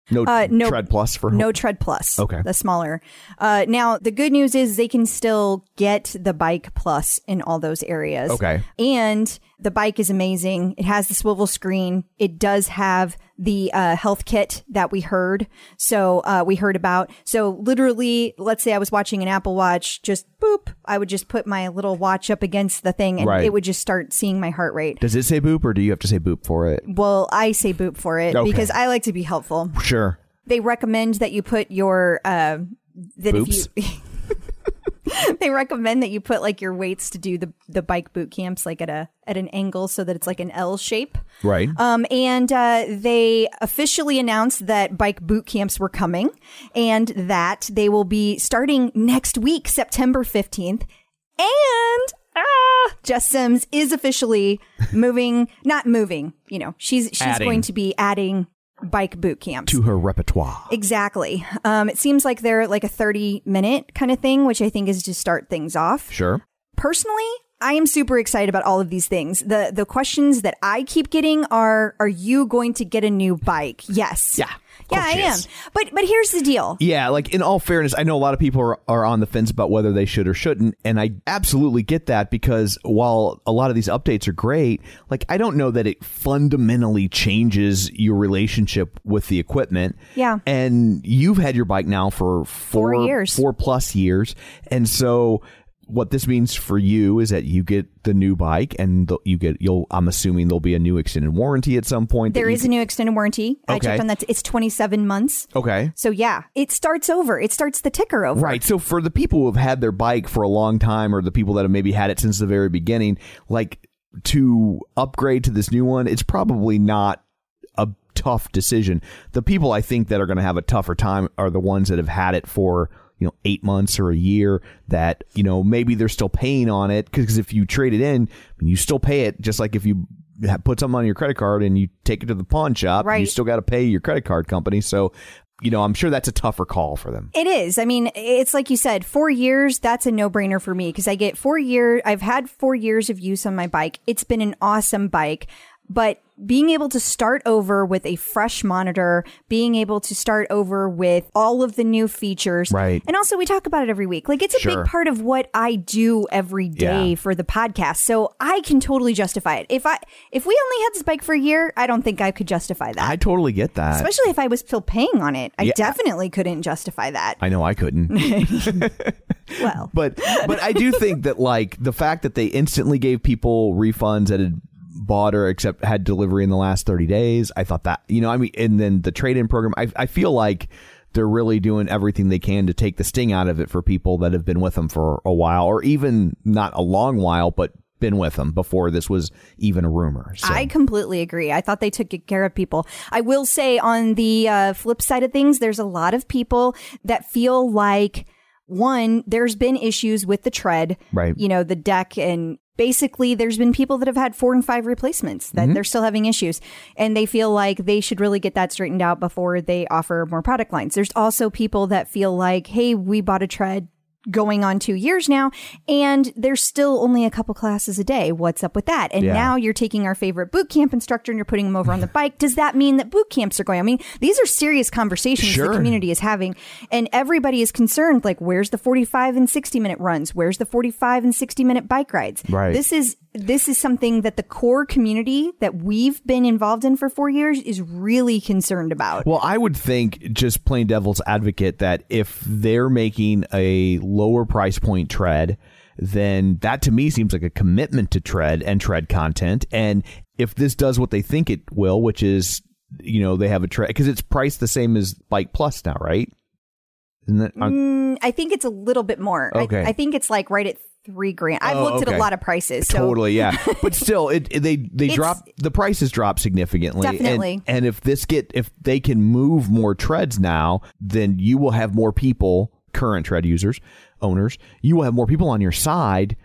No, Uh, no- tread plus for No tread plus. Okay. The smaller. Uh, now, the good news is they can still get the bike plus in all those areas. Okay. And the bike is amazing. It has the swivel screen. It does have the uh, health kit that we heard. So uh, we heard about. So literally, let's say I was watching an Apple Watch, just boop, I would just put my little watch up against the thing and Right. it would just start seeing my heart rate. Does it say boop or do you have to say boop for it? Well, I say boop for it Okay. because I like to be helpful. Sure. They recommend that you put your uh, that Boops? if you they recommend that you put like your weights to do the the bike boot camps like at a at an angle so that it's like an L shape. Right. Um, and uh, they officially announced that bike boot camps were coming and that they will be starting next week, September 15th. And ah, Jess Sims is officially moving, not moving, you know, she's she's Adding. going to be adding bike boot camps. to her repertoire. Exactly. Um, it seems like they're like a 30 minute kind of thing, which I think is to start things off Sure. personally i am super excited about all of these things the the questions that i keep getting are are you going to get a new bike yes Yeah. Yeah i am but but here's the deal Yeah, like in all fairness, I know a lot of people are, are on the fence about whether they should or shouldn't, and I absolutely get that because while a lot of these updates are great, like I don't know that it fundamentally changes your relationship with the equipment. Yeah. And you've had your bike now for four, Four years. four plus years, and so what this means for you is that you get the new bike and the- you get you'll I'm assuming there'll be a new extended warranty at some point. There is is a new extended warranty i checked on that it's 27 months Okay. so yeah it starts over it starts the ticker over Right. So for the people who have had their bike for a long time or the people that have maybe had it since the very beginning, like to upgrade to this new one, it's probably not a tough decision. The people I think that are going to have a tougher time are the ones that have had it for, you know, 8 months or a year that, you know, maybe they're still paying on it because if you trade it in, you still pay it just like if you put something on your credit card and you take it to the pawn shop, you still got to pay your credit card company. So, you know, I'm sure that's a tougher call for them. It is. I mean, it's like you said, four years, that's a no brainer for me because I get four year. I've had four years of use on my bike. It's been an awesome bike, but being able to start over with a fresh monitor, being able to start over with all of the new features. Right. And also we talk about it every week. Like it's a Sure. big part of what I do every day Yeah. for the podcast. So I can totally justify it. If I if we only had this bike for a year, I don't think I could justify that. I totally get that. Especially if I was still paying on it. I Yeah. definitely couldn't justify that. I know I couldn't. Well, but but I do think that like the fact that they instantly gave people refunds that had bought or except had delivery in the last 30 days, I thought that, you know, I mean and then the trade-in program, I I feel like they're really doing everything they can to take the sting out of it for people that have been with them for a while or even not a long while but been with them before this was even a rumor. So. I completely agree. I thought they took good care of people. I will say on the uh, flip side of things, there's a lot of people that feel like one, there's been issues with the tread, Right. You know, the deck and basically there's been people that have had four and five replacements that mm-hmm. they're still having issues and they feel like they should really get that straightened out before they offer more product lines. There's also people that feel like, hey, we bought a tread going on two years now and there's still only a couple classes a day. What's up with that? And Yeah. now you're taking our favorite boot camp instructor and you're putting him over on the bike. Does that mean that boot camps are going? I mean, these are serious conversations Sure. the community is having and everybody is concerned like where's the 45 and 60 minute runs? Where's the 45 and 60 minute bike rides? Right. This is this is something that the core community that we've been involved in for 4 years is really concerned about. Well, I would think, just plain devil's advocate, that if they're making a lower price point tread, then that to me seems like a commitment to tread and tread content. And if this does what they think it will, which is, you know, they have a tread, because it's priced the same as Bike Plus now, right? Isn't that, Mm, I think it's a little bit more. I- Okay. I, think it's like right at 3 grand. I've Oh, looked at a lot of prices. So totally, yeah. But still, it, it- they they It's- drop the prices drop significantly. And- Definitely. And, if this get if they can move more treads now, then you will have more people, current tread users, owners, you will have more people on your side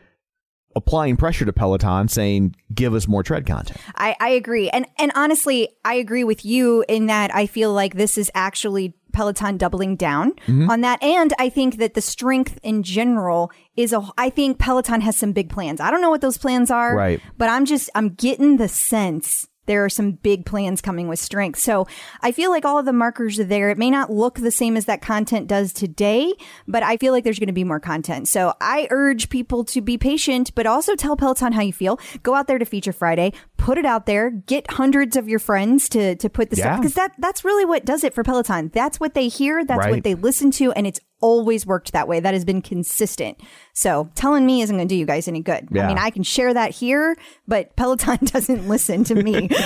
applying pressure to Peloton saying, "Give us more tread content." I, I agree. And and honestly, I agree with you in that I feel like this is actually Peloton doubling down Mm-hmm. on that. And I think that the strength in general is a I think Peloton has some big plans. I don't know what those plans are. Right. But I'm just I'm getting the sense there are some big plans coming with strength. So I feel like all of the markers are there. It may not look the same as that content does today, but I feel like there's going to be more content. So I urge people to be patient, but also tell Peloton how you feel. Go out there to Feature Friday, put it out there, get hundreds of your friends to to put the Yeah. stuff because that that's really what does it for Peloton. That's what they hear, that's Right. what they listen to, and it's always worked that way. That has been consistent. So telling me isn't going to do you guys any good. Yeah. I mean, I can share that here, but Peloton doesn't listen to me.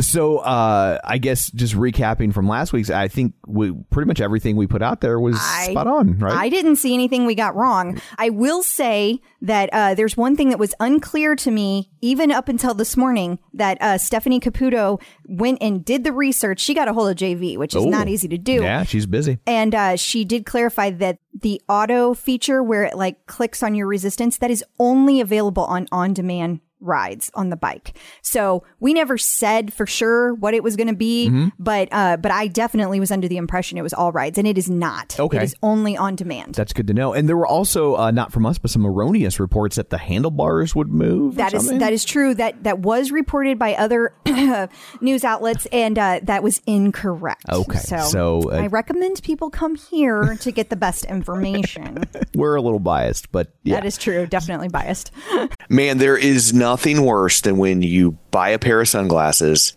So uh, I guess just recapping from last week's, I think we, pretty much everything we put out there was I- spot on, right? I didn't see anything we got wrong. I will say that uh, there's one thing that was unclear to me, even up until this morning, that uh, Stephanie Caputo went and did the research. She got a hold of JV, which is Ooh. not easy to do. yeah, she's busy. And uh, she did clarify that the auto feature where it like clicks on your resistance, that is only available on on demand rides on the bike. So we never said for sure what it was going to be, Mm-hmm. but uh, but I definitely was under the impression it was all rides, and it is not. Okay. It is only on demand. That's good to know. And there were also uh, not from us, but some erroneous reports that the handlebars would move. That is that is true. That that was reported by other news outlets, and uh, that was incorrect. Okay, so, so, uh, I recommend people come here to get the best information. We're a little biased, but yeah. That is true. Definitely biased. Man, there is nothing worse than when you buy a pair of sunglasses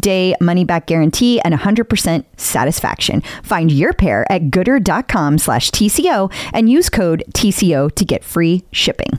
day money back guarantee and 100% satisfaction. Find your pair at goodr.com slash TCO and use code TCO to get free shipping.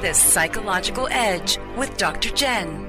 The psychological edge with Dr. Jenn.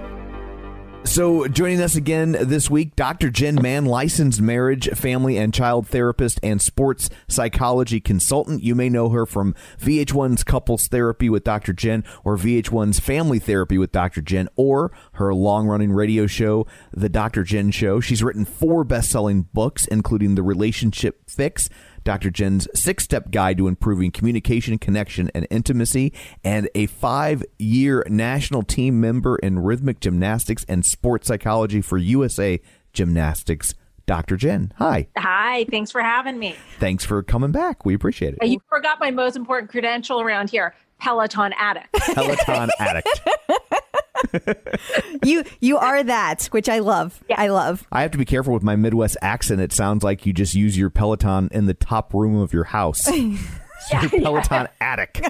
So, joining us again this week, Dr. Jenn Mann, licensed marriage, family, and child therapist and sports psychology consultant. You may know her from VH1's Couples Therapy with Dr. Jenn or VH1's Family Therapy with Dr. Jenn or her long running radio show, The Dr. Jenn Show. She's written four best selling books, including The Relationship Fix. Dr. Jenn's six step guide to improving communication, connection, and intimacy, and a five year national team member in rhythmic gymnastics and sports psychology for USA Gymnastics. Dr. Jenn, hi. Hi, thanks for having me. Thanks for coming back. We appreciate it. You forgot my most important credential around here Peloton addict. Peloton addict. You you are that, which I love. I love. I have to be careful with my Midwest accent. It sounds like you just use your Peloton in the top room of your house. your Peloton attic.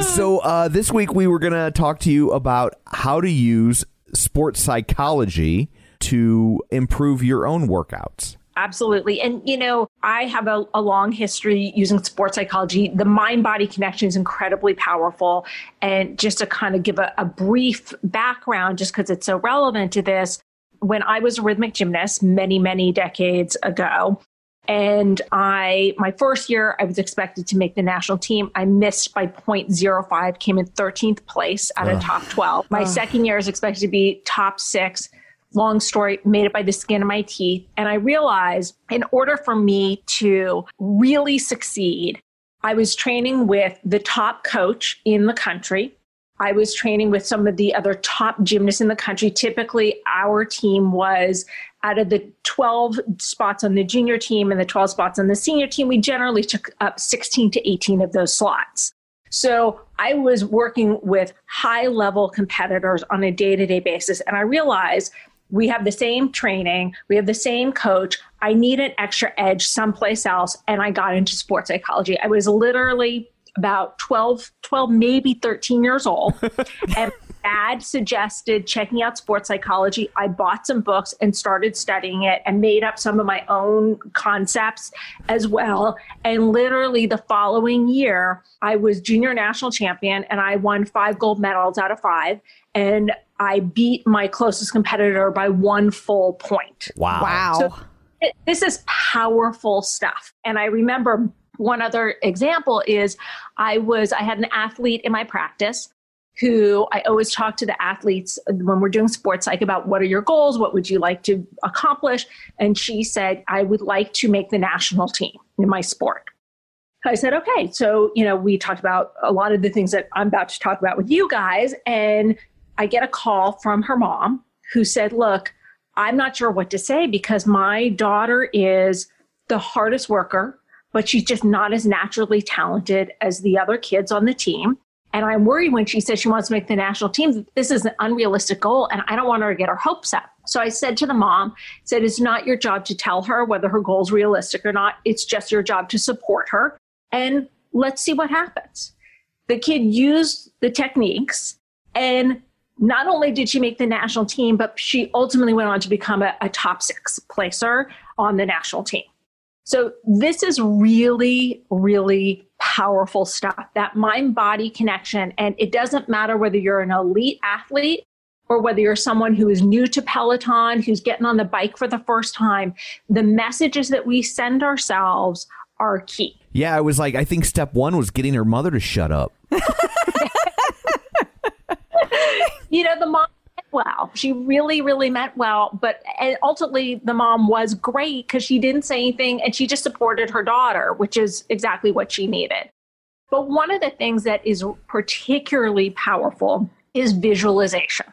so uh, this week we were going to talk to you about how to use sports psychology to improve your own workouts. Absolutely. And, you know, I have a, a long history using sports psychology. The mind body connection is incredibly powerful. And just to kind of give a, a brief background, just because it's so relevant to this, when I was a rhythmic gymnast many, many decades ago, and I, my first year, I was expected to make the national team. I missed by 0.05, came in 13th place out of top 12. My second year is expected to be top six. Long story, made it by the skin of my teeth. And I realized in order for me to really succeed, I was training with the top coach in the country. I was training with some of the other top gymnasts in the country. Typically, our team was out of the 12 spots on the junior team and the 12 spots on the senior team, we generally took up 16 to 18 of those slots. So I was working with high level competitors on a day to day basis. And I realized we have the same training, we have the same coach. I need an extra edge someplace else. And I got into sports psychology. I was literally about 12, 12, maybe 13 years old. and dad suggested checking out sports psychology. I bought some books and started studying it and made up some of my own concepts as well. And literally the following year, I was junior national champion and I won five gold medals out of five. And I beat my closest competitor by one full point. Wow. Wow. So it, this is powerful stuff. And I remember one other example is I was I had an athlete in my practice who I always talk to the athletes when we're doing sports like about what are your goals, what would you like to accomplish, and she said I would like to make the national team in my sport. I said, okay. So, you know, we talked about a lot of the things that I'm about to talk about with you guys. And I get a call from her mom who said, look, I'm not sure what to say because my daughter is the hardest worker, but she's just not as naturally talented as the other kids on the team. And I'm worried when she says she wants to make the national team, this is an unrealistic goal and I don't want her to get her hopes up. So I said to the mom, said it's not your job to tell her whether her goal is realistic or not. It's just your job to support her and let's see what happens. The kid used the techniques and not only did she make the national team, but she ultimately went on to become a, a top six placer on the national team. So this is really, really powerful stuff, that mind body connection. And it doesn't matter whether you're an elite athlete or whether you're someone who is new to Peloton, who's getting on the bike for the first time, the messages that we send ourselves are key. Yeah, I was like, I think step one was getting her mother to shut up. you know, the mom meant well. She really, really meant well. But and ultimately, the mom was great because she didn't say anything and she just supported her daughter, which is exactly what she needed. But one of the things that is particularly powerful is visualization.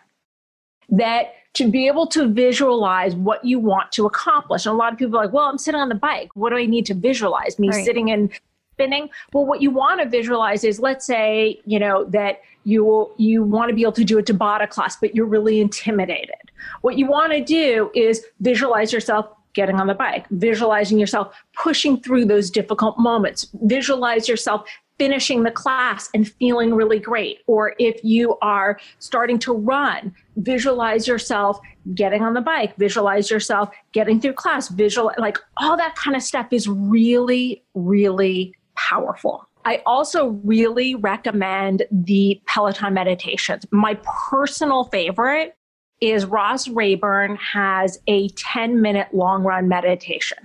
That to be able to visualize what you want to accomplish. And a lot of people are like, well, I'm sitting on the bike. What do I need to visualize? Me Right. sitting and spinning? Well, what you want to visualize is let's say, you know, that you you want to be able to do a Tabata class, but you're really intimidated. What you want to do is visualize yourself getting on the bike, visualizing yourself pushing through those difficult moments, visualize yourself finishing the class and feeling really great. Or if you are starting to run, visualize yourself getting on the bike, visualize yourself getting through class, visual like all that kind of stuff is really, really powerful. I also really recommend the Peloton meditations. My personal favorite is Ross Rayburn has a 10 minute long run meditation.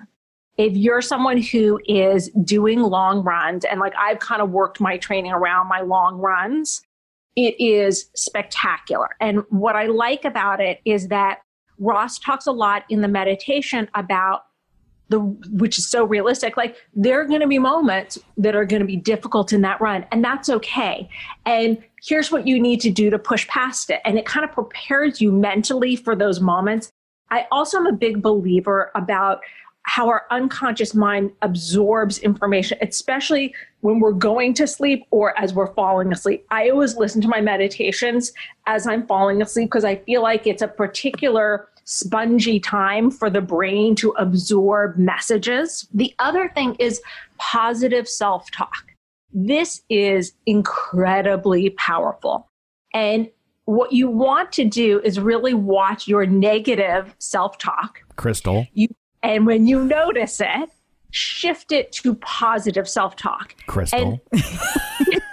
If you're someone who is doing long runs, and like I've kind of worked my training around my long runs, it is spectacular. And what I like about it is that Ross talks a lot in the meditation about the which is so realistic like there are going to be moments that are going to be difficult in that run and that's okay and here's what you need to do to push past it and it kind of prepares you mentally for those moments i also am a big believer about how our unconscious mind absorbs information, especially when we're going to sleep or as we're falling asleep. I always listen to my meditations as I'm falling asleep because I feel like it's a particular spongy time for the brain to absorb messages. The other thing is positive self talk. This is incredibly powerful. And what you want to do is really watch your negative self talk. Crystal. You and when you notice it, shift it to positive self talk. Crystal.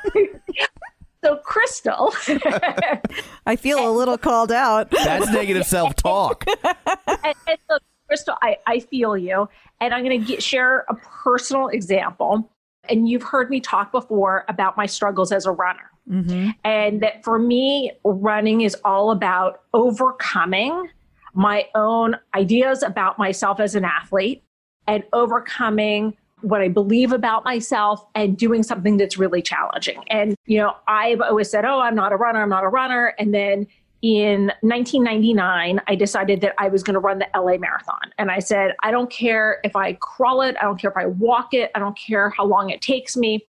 So, Crystal, I feel a little called out. That's negative self talk. and, and look, Crystal, I, I feel you. And I'm going to share a personal example. And you've heard me talk before about my struggles as a runner. Mm-hmm. And that for me, running is all about overcoming my own ideas about myself as an athlete and overcoming what I believe about myself and doing something that's really challenging. And, you know, I've always said, oh, I'm not a runner, I'm not a runner. And then in 1999, I decided that I was going to run the LA Marathon. And I said, I don't care if I crawl it, I don't care if I walk it, I don't care how long it takes me.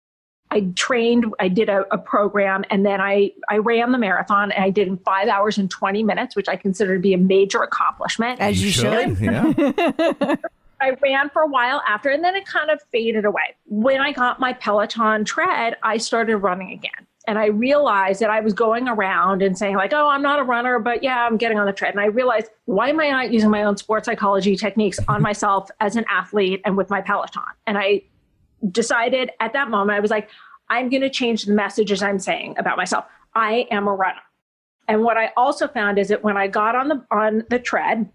I trained, I did a, a program, and then I, I ran the marathon and I did in five hours and 20 minutes, which I consider to be a major accomplishment. As you, should. Yeah. I ran for a while after, and then it kind of faded away. When I got my Peloton tread, I started running again. And I realized that I was going around and saying, like, oh, I'm not a runner, but yeah, I'm getting on the tread. And I realized, why am I not using my own sports psychology techniques on mm-hmm. myself as an athlete and with my Peloton? And I decided at that moment, I was like, I'm going to change the messages I'm saying about myself. I am a runner. And what I also found is that when I got on the on the tread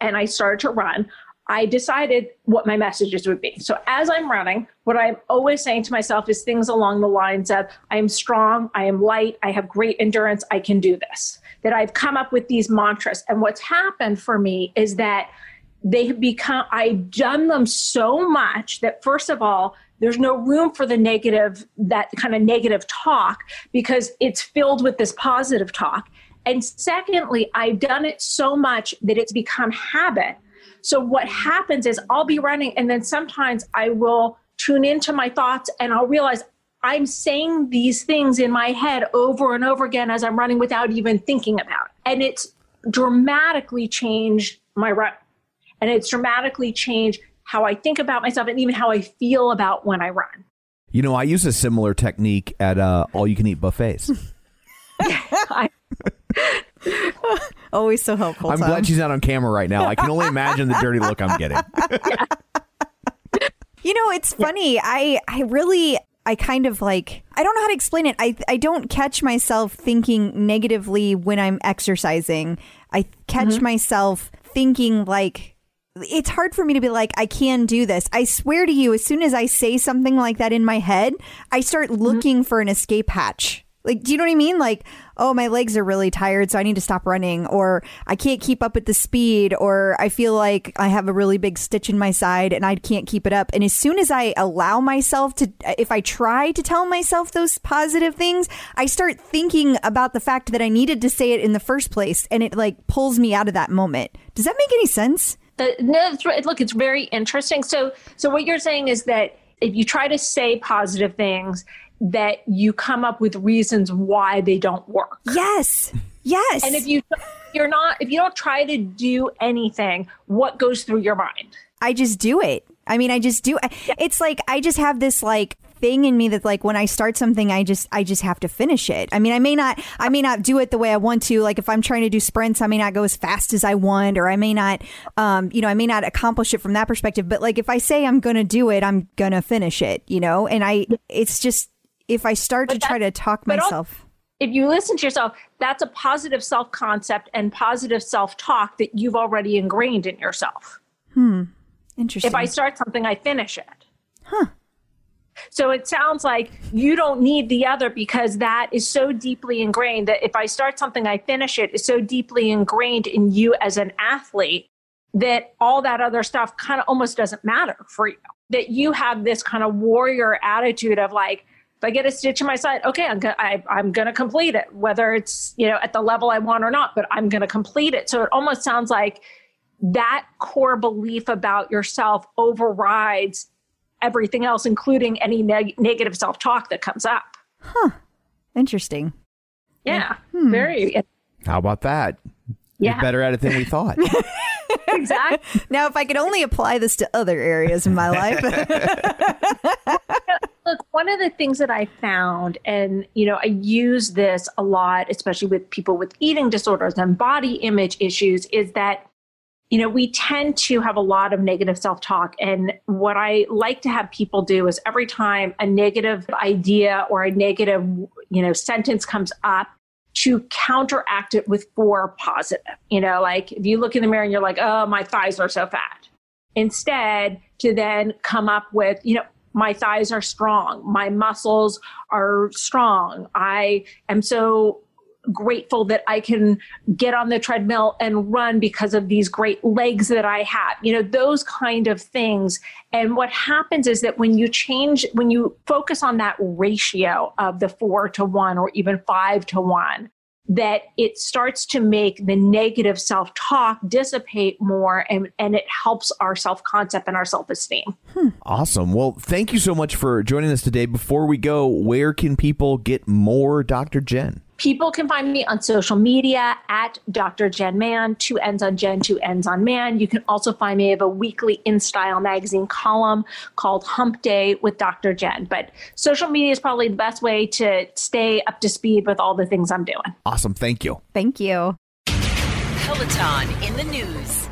and I started to run, I decided what my messages would be. So as I'm running, what I'm always saying to myself is things along the lines of I am strong, I am light, I have great endurance, I can do this. That I've come up with these mantras. And what's happened for me is that they have become I've done them so much that first of all, there's no room for the negative, that kind of negative talk because it's filled with this positive talk. And secondly, I've done it so much that it's become habit. So what happens is I'll be running and then sometimes I will tune into my thoughts and I'll realize I'm saying these things in my head over and over again as I'm running without even thinking about it. And it's dramatically changed my run. And it's dramatically changed how I think about myself and even how I feel about when I run. You know, I use a similar technique at uh, all you can eat buffets. I, Always so helpful. I'm Tom. glad she's not on camera right now. I can only imagine the dirty look I'm getting. You know, it's funny. I I really I kind of like I don't know how to explain it. I I don't catch myself thinking negatively when I'm exercising. I catch mm-hmm. myself thinking like it's hard for me to be like I can do this. I swear to you as soon as I say something like that in my head, I start mm-hmm. looking for an escape hatch. Like, do you know what I mean? Like, oh, my legs are really tired, so I need to stop running, or I can't keep up with the speed, or I feel like I have a really big stitch in my side and I can't keep it up. And as soon as I allow myself to, if I try to tell myself those positive things, I start thinking about the fact that I needed to say it in the first place, and it like pulls me out of that moment. Does that make any sense? the, no, it's, look, it's very interesting. So, so what you're saying is that if you try to say positive things, that you come up with reasons why they don't work. Yes. Yes. And if you you're not if you don't try to do anything, what goes through your mind? I just do it. I mean, I just do. It. It's like I just have this like thing in me that like when I start something, I just I just have to finish it. I mean, I may not I may not do it the way I want to. Like if I'm trying to do sprints, I may not go as fast as I want, or I may not, um, you know, I may not accomplish it from that perspective. But like if I say I'm going to do it, I'm going to finish it. You know, and I it's just if I start to try to talk myself. If you listen to yourself, that's a positive self concept and positive self talk that you've already ingrained in yourself. Hmm. Interesting. If I start something, I finish it. Huh. So it sounds like you don't need the other because that is so deeply ingrained that if I start something, I finish it. Is so deeply ingrained in you as an athlete that all that other stuff kind of almost doesn't matter for you. That you have this kind of warrior attitude of like, I get a stitch in my side, okay, I'm gonna, I, I'm going to complete it, whether it's you know at the level I want or not. But I'm going to complete it. So it almost sounds like that core belief about yourself overrides everything else, including any neg- negative self talk that comes up. Huh. Interesting. Yeah, hmm. very How about that? Yeah. You're better at it than we thought. exactly. Now, if I could only apply this to other areas in my life, Look, one of the things that I found, and you know, I use this a lot, especially with people with eating disorders and body image issues, is that you know, we tend to have a lot of negative self talk. And what I like to have people do is every time a negative idea or a negative, you know, sentence comes up, to counteract it with four positive. You know, like if you look in the mirror and you're like, oh, my thighs are so fat. Instead, to then come up with, you know, my thighs are strong, my muscles are strong. I am so grateful that I can get on the treadmill and run because of these great legs that I have. You know, those kind of things. And what happens is that when you change, when you focus on that ratio of the four to one or even five to one, that it starts to make the negative self talk dissipate more and, and it helps our self concept and our self esteem. Hmm. awesome. Well, thank you so much for joining us today. Before we go, where can people get more Dr. Jenn? People can find me on social media at Dr. Jenn Mann, two ends on Jenn, two ends on Mann. You can also find me. I have a weekly In Style magazine column called Hump Day with Dr. Jenn. But social media is probably the best way to stay up to speed with all the things I'm doing. Awesome. Thank you. thank you. Peloton in the news.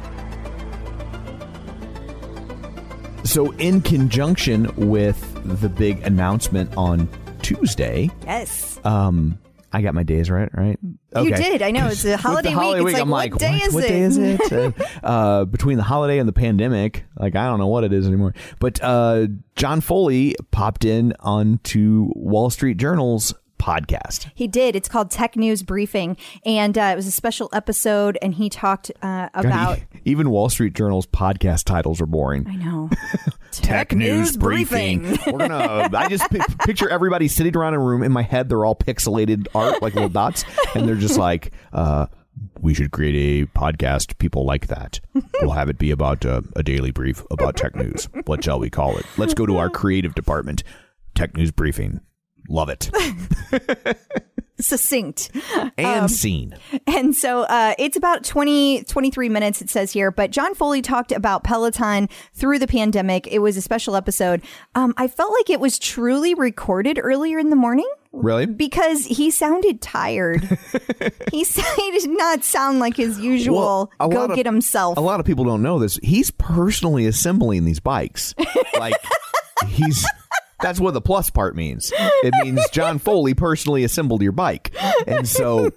So, in conjunction with the big announcement on Tuesday, Yes. um, I got my days right, right? You did. I know. It's a holiday week. It's like, I'm what like, day what, is what it? day is it? uh, between the holiday and the pandemic, like I don't know what it is anymore. But uh, John Foley popped in onto Wall Street Journal's podcast. He did. It's called Tech News Briefing, and uh, it was a special episode. And he talked uh, about. Even Wall Street Journal's podcast titles are boring. I know. Tech News Briefing. We're gonna. I just pi picture everybody sitting around a room. In my head, they're all pixelated art, like little dots, and they're just like, uh, "We should create a podcast. People like that. We'll have it be about uh, a daily brief about tech news. What shall we call it? Let's go to our creative department. Tech News Briefing. Love it. Succinct. And scene. And so uh, it's about 20, 23 minutes, it says here. But John Foley talked about Peloton through the pandemic. It was a special episode. Um, I felt like it was truly recorded earlier in the morning Really? because he sounded tired. he, he did not sound like his usual Well, go of- get himself. A lot of people don't know this. He's personally assembling these bikes. Like he's that's what the plus part means. It means John Foley personally assembled your bike. And so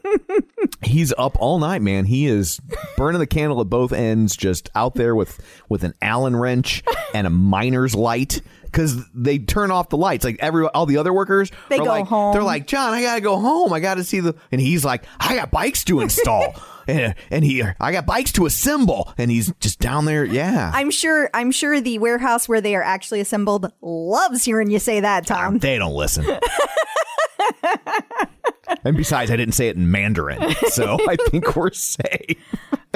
he's up all night, man. He is burning the candle at both ends, just out there with with an Allen wrench and a miner's light. Because they turn off the lights, like every all the other workers, They are go like, home. They're like, John, I gotta go home. I gotta see the, and he's like, I got bikes to install, and and he, I got bikes to assemble, and he's just down there, yeah. I'm sure. I'm sure the warehouse where they are actually assembled loves hearing you say that, Tom. they don't listen. and besides, I didn't say it in Mandarin, so I think we're safe.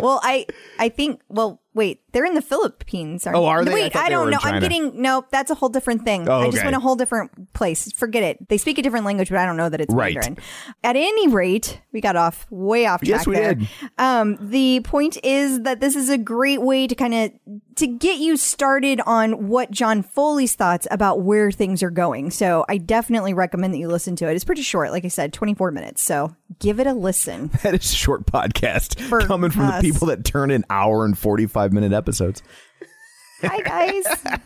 well, I I think. Well, wait, they're in the Philippines. Aren't Oh, are they? Wait, thought I, don't know. I'm getting nope. That's a whole different thing. Oh, I just went a whole different place. Forget it. They speak a different language, but I don't know that it's Right. Mandarin. At any rate, we got off way off track Yes, we there. did. Um, the point is that this is a great way to kind of to get you started on what John Foley's thoughts about where things are going. So I definitely recommend that you listen to it. It's pretty short, like I said, 24 minutes. So give it a listen. That is a short podcast For coming from us. the people that turn an hour and forty five minute episodes. Hi guys.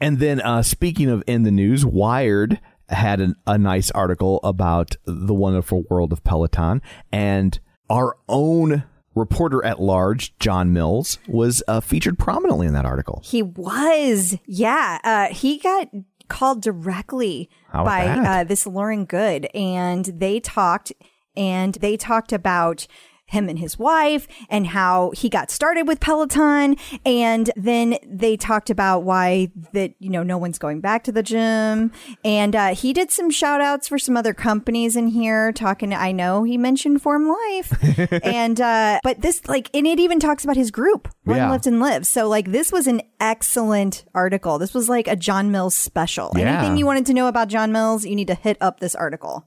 And then, uh, speaking of in the news, Wired had an, a nice article about the wonderful world of Peloton, and our own reporter at large, John Mills, was uh, featured prominently in that article. He was. Yeah. Uh, he got called directly by uh, this Lauren Goode, and they talked, and they talked about him and his wife and how he got started with Peloton. And then they talked about why that, you know, no one's going back to the gym. And uh, he did some shout outs for some other companies in here talking. I know he mentioned Forme Life. and, uh, but this, like, and it even talks about his group, Run, Yeah. Lift, and Live. So, like, this was an excellent article. This was like a John Mills special. Yeah. Anything you wanted to know about John Mills, you need to hit up this article.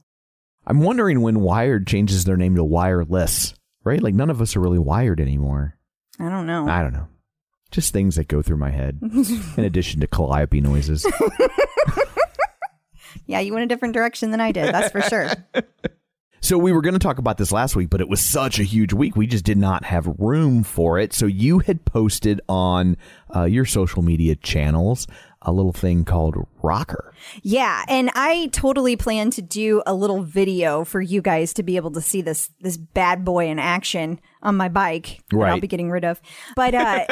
I'm wondering when Wired changes their name to Wireless, right? Like none of us are really wired anymore. I don't know. I don't know. Just things that go through my head, in addition to calliope noises. yeah, you went a different direction than I did. That's for sure. So we were going to talk about this last week, but it was such a huge week. We just did not have room for it. So you had posted on uh, your social media channels a little thing called ROCKR. Yeah, and I totally plan to do a little video for you guys to be able to see this this bad boy in action on my bike that I'll be getting rid of. But uh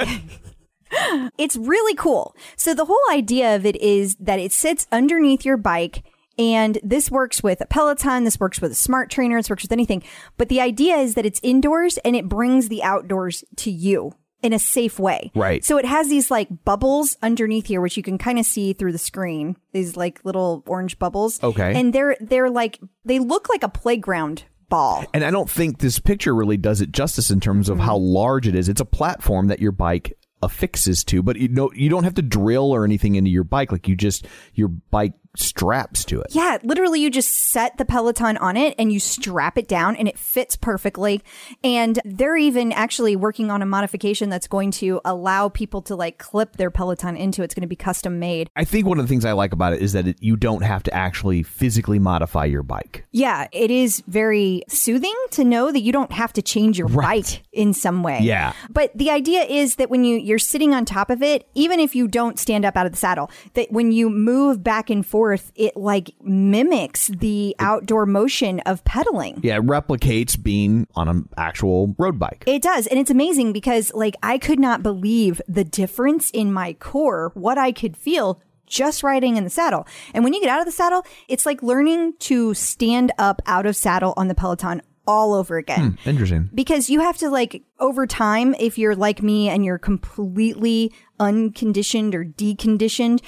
it's really cool. So the whole idea of it is that it sits underneath your bike and this works with a Peloton, this works with a smart trainer, this works with anything. But the idea is that it's indoors and it brings the outdoors to you in a safe way. Right. So it has these like bubbles underneath here, which you can kind of see through the screen. These like little orange bubbles. Okay. And they're they're like they look like a playground ball. And I don't think this picture really does it justice in terms of how large it is. It's a platform that your bike affixes to, but you know you don't have to drill or anything into your bike. Like you just your bike straps to it. Yeah, literally you just set the Peloton on it and you strap it down and it fits perfectly. And they're even actually working on a modification that's going to allow people to like clip their Peloton into. It's going to be custom made. I think one of the things I like about it is that it, you don't have to actually physically modify your bike. Yeah, it is very soothing to know that you don't have to change your bike in some way. Yeah. But the idea is that when you you're sitting on top of it, even if you don't stand up out of the saddle, that when you move back and forth, it like mimics the outdoor motion of pedaling. Yeah, it replicates being on an actual road bike. It does. And it's amazing because like I could not believe the difference in my core, what I could feel just riding in the saddle. And when you get out of the saddle, it's like learning to stand up out of saddle on the Peloton all over again. Hmm, interesting. Because you have to like over time, if you're like me and you're completely unconditioned or deconditioned,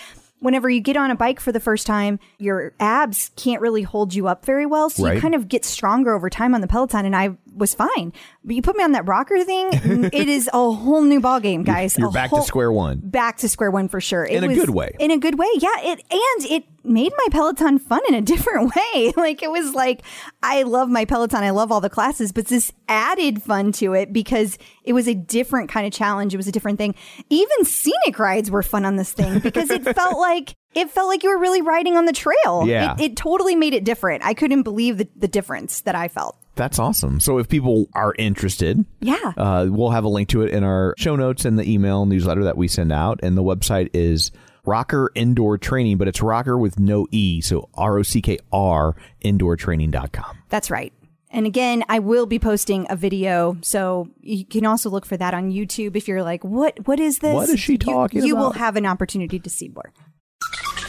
whenever you get on a bike for the first time, your abs can't really hold you up very well. So Right. you kind of get stronger over time on the Peloton. And I was fine. But you put me on that ROCKR thing, it is a whole new ballgame, guys. You're A back whole- to square one. back to square one for sure. It In a was- good way. In a good way, yeah. It and it made my Peloton fun in a different way. Like it was like I love my Peloton. I love all the classes, but this added fun to it because it was a different kind of challenge. It was a different thing. Even scenic rides were fun on this thing because it felt like it felt like you were really riding on the trail. Yeah. It, it totally made it different. I couldn't believe the, the difference that I felt. That's awesome. So if people are interested, Yeah. uh, we'll have a link to it in our show notes and the email newsletter that we send out. And the website is Rocker Indoor Training, but it's Rocker with no E. So R O C K R Indoor indoortraining.com. That's right. And again, I will be posting a video, so you can also look for that on YouTube if you're like, "What? What is this? What is she You- talking You, will have an opportunity to see more.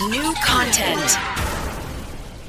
New content.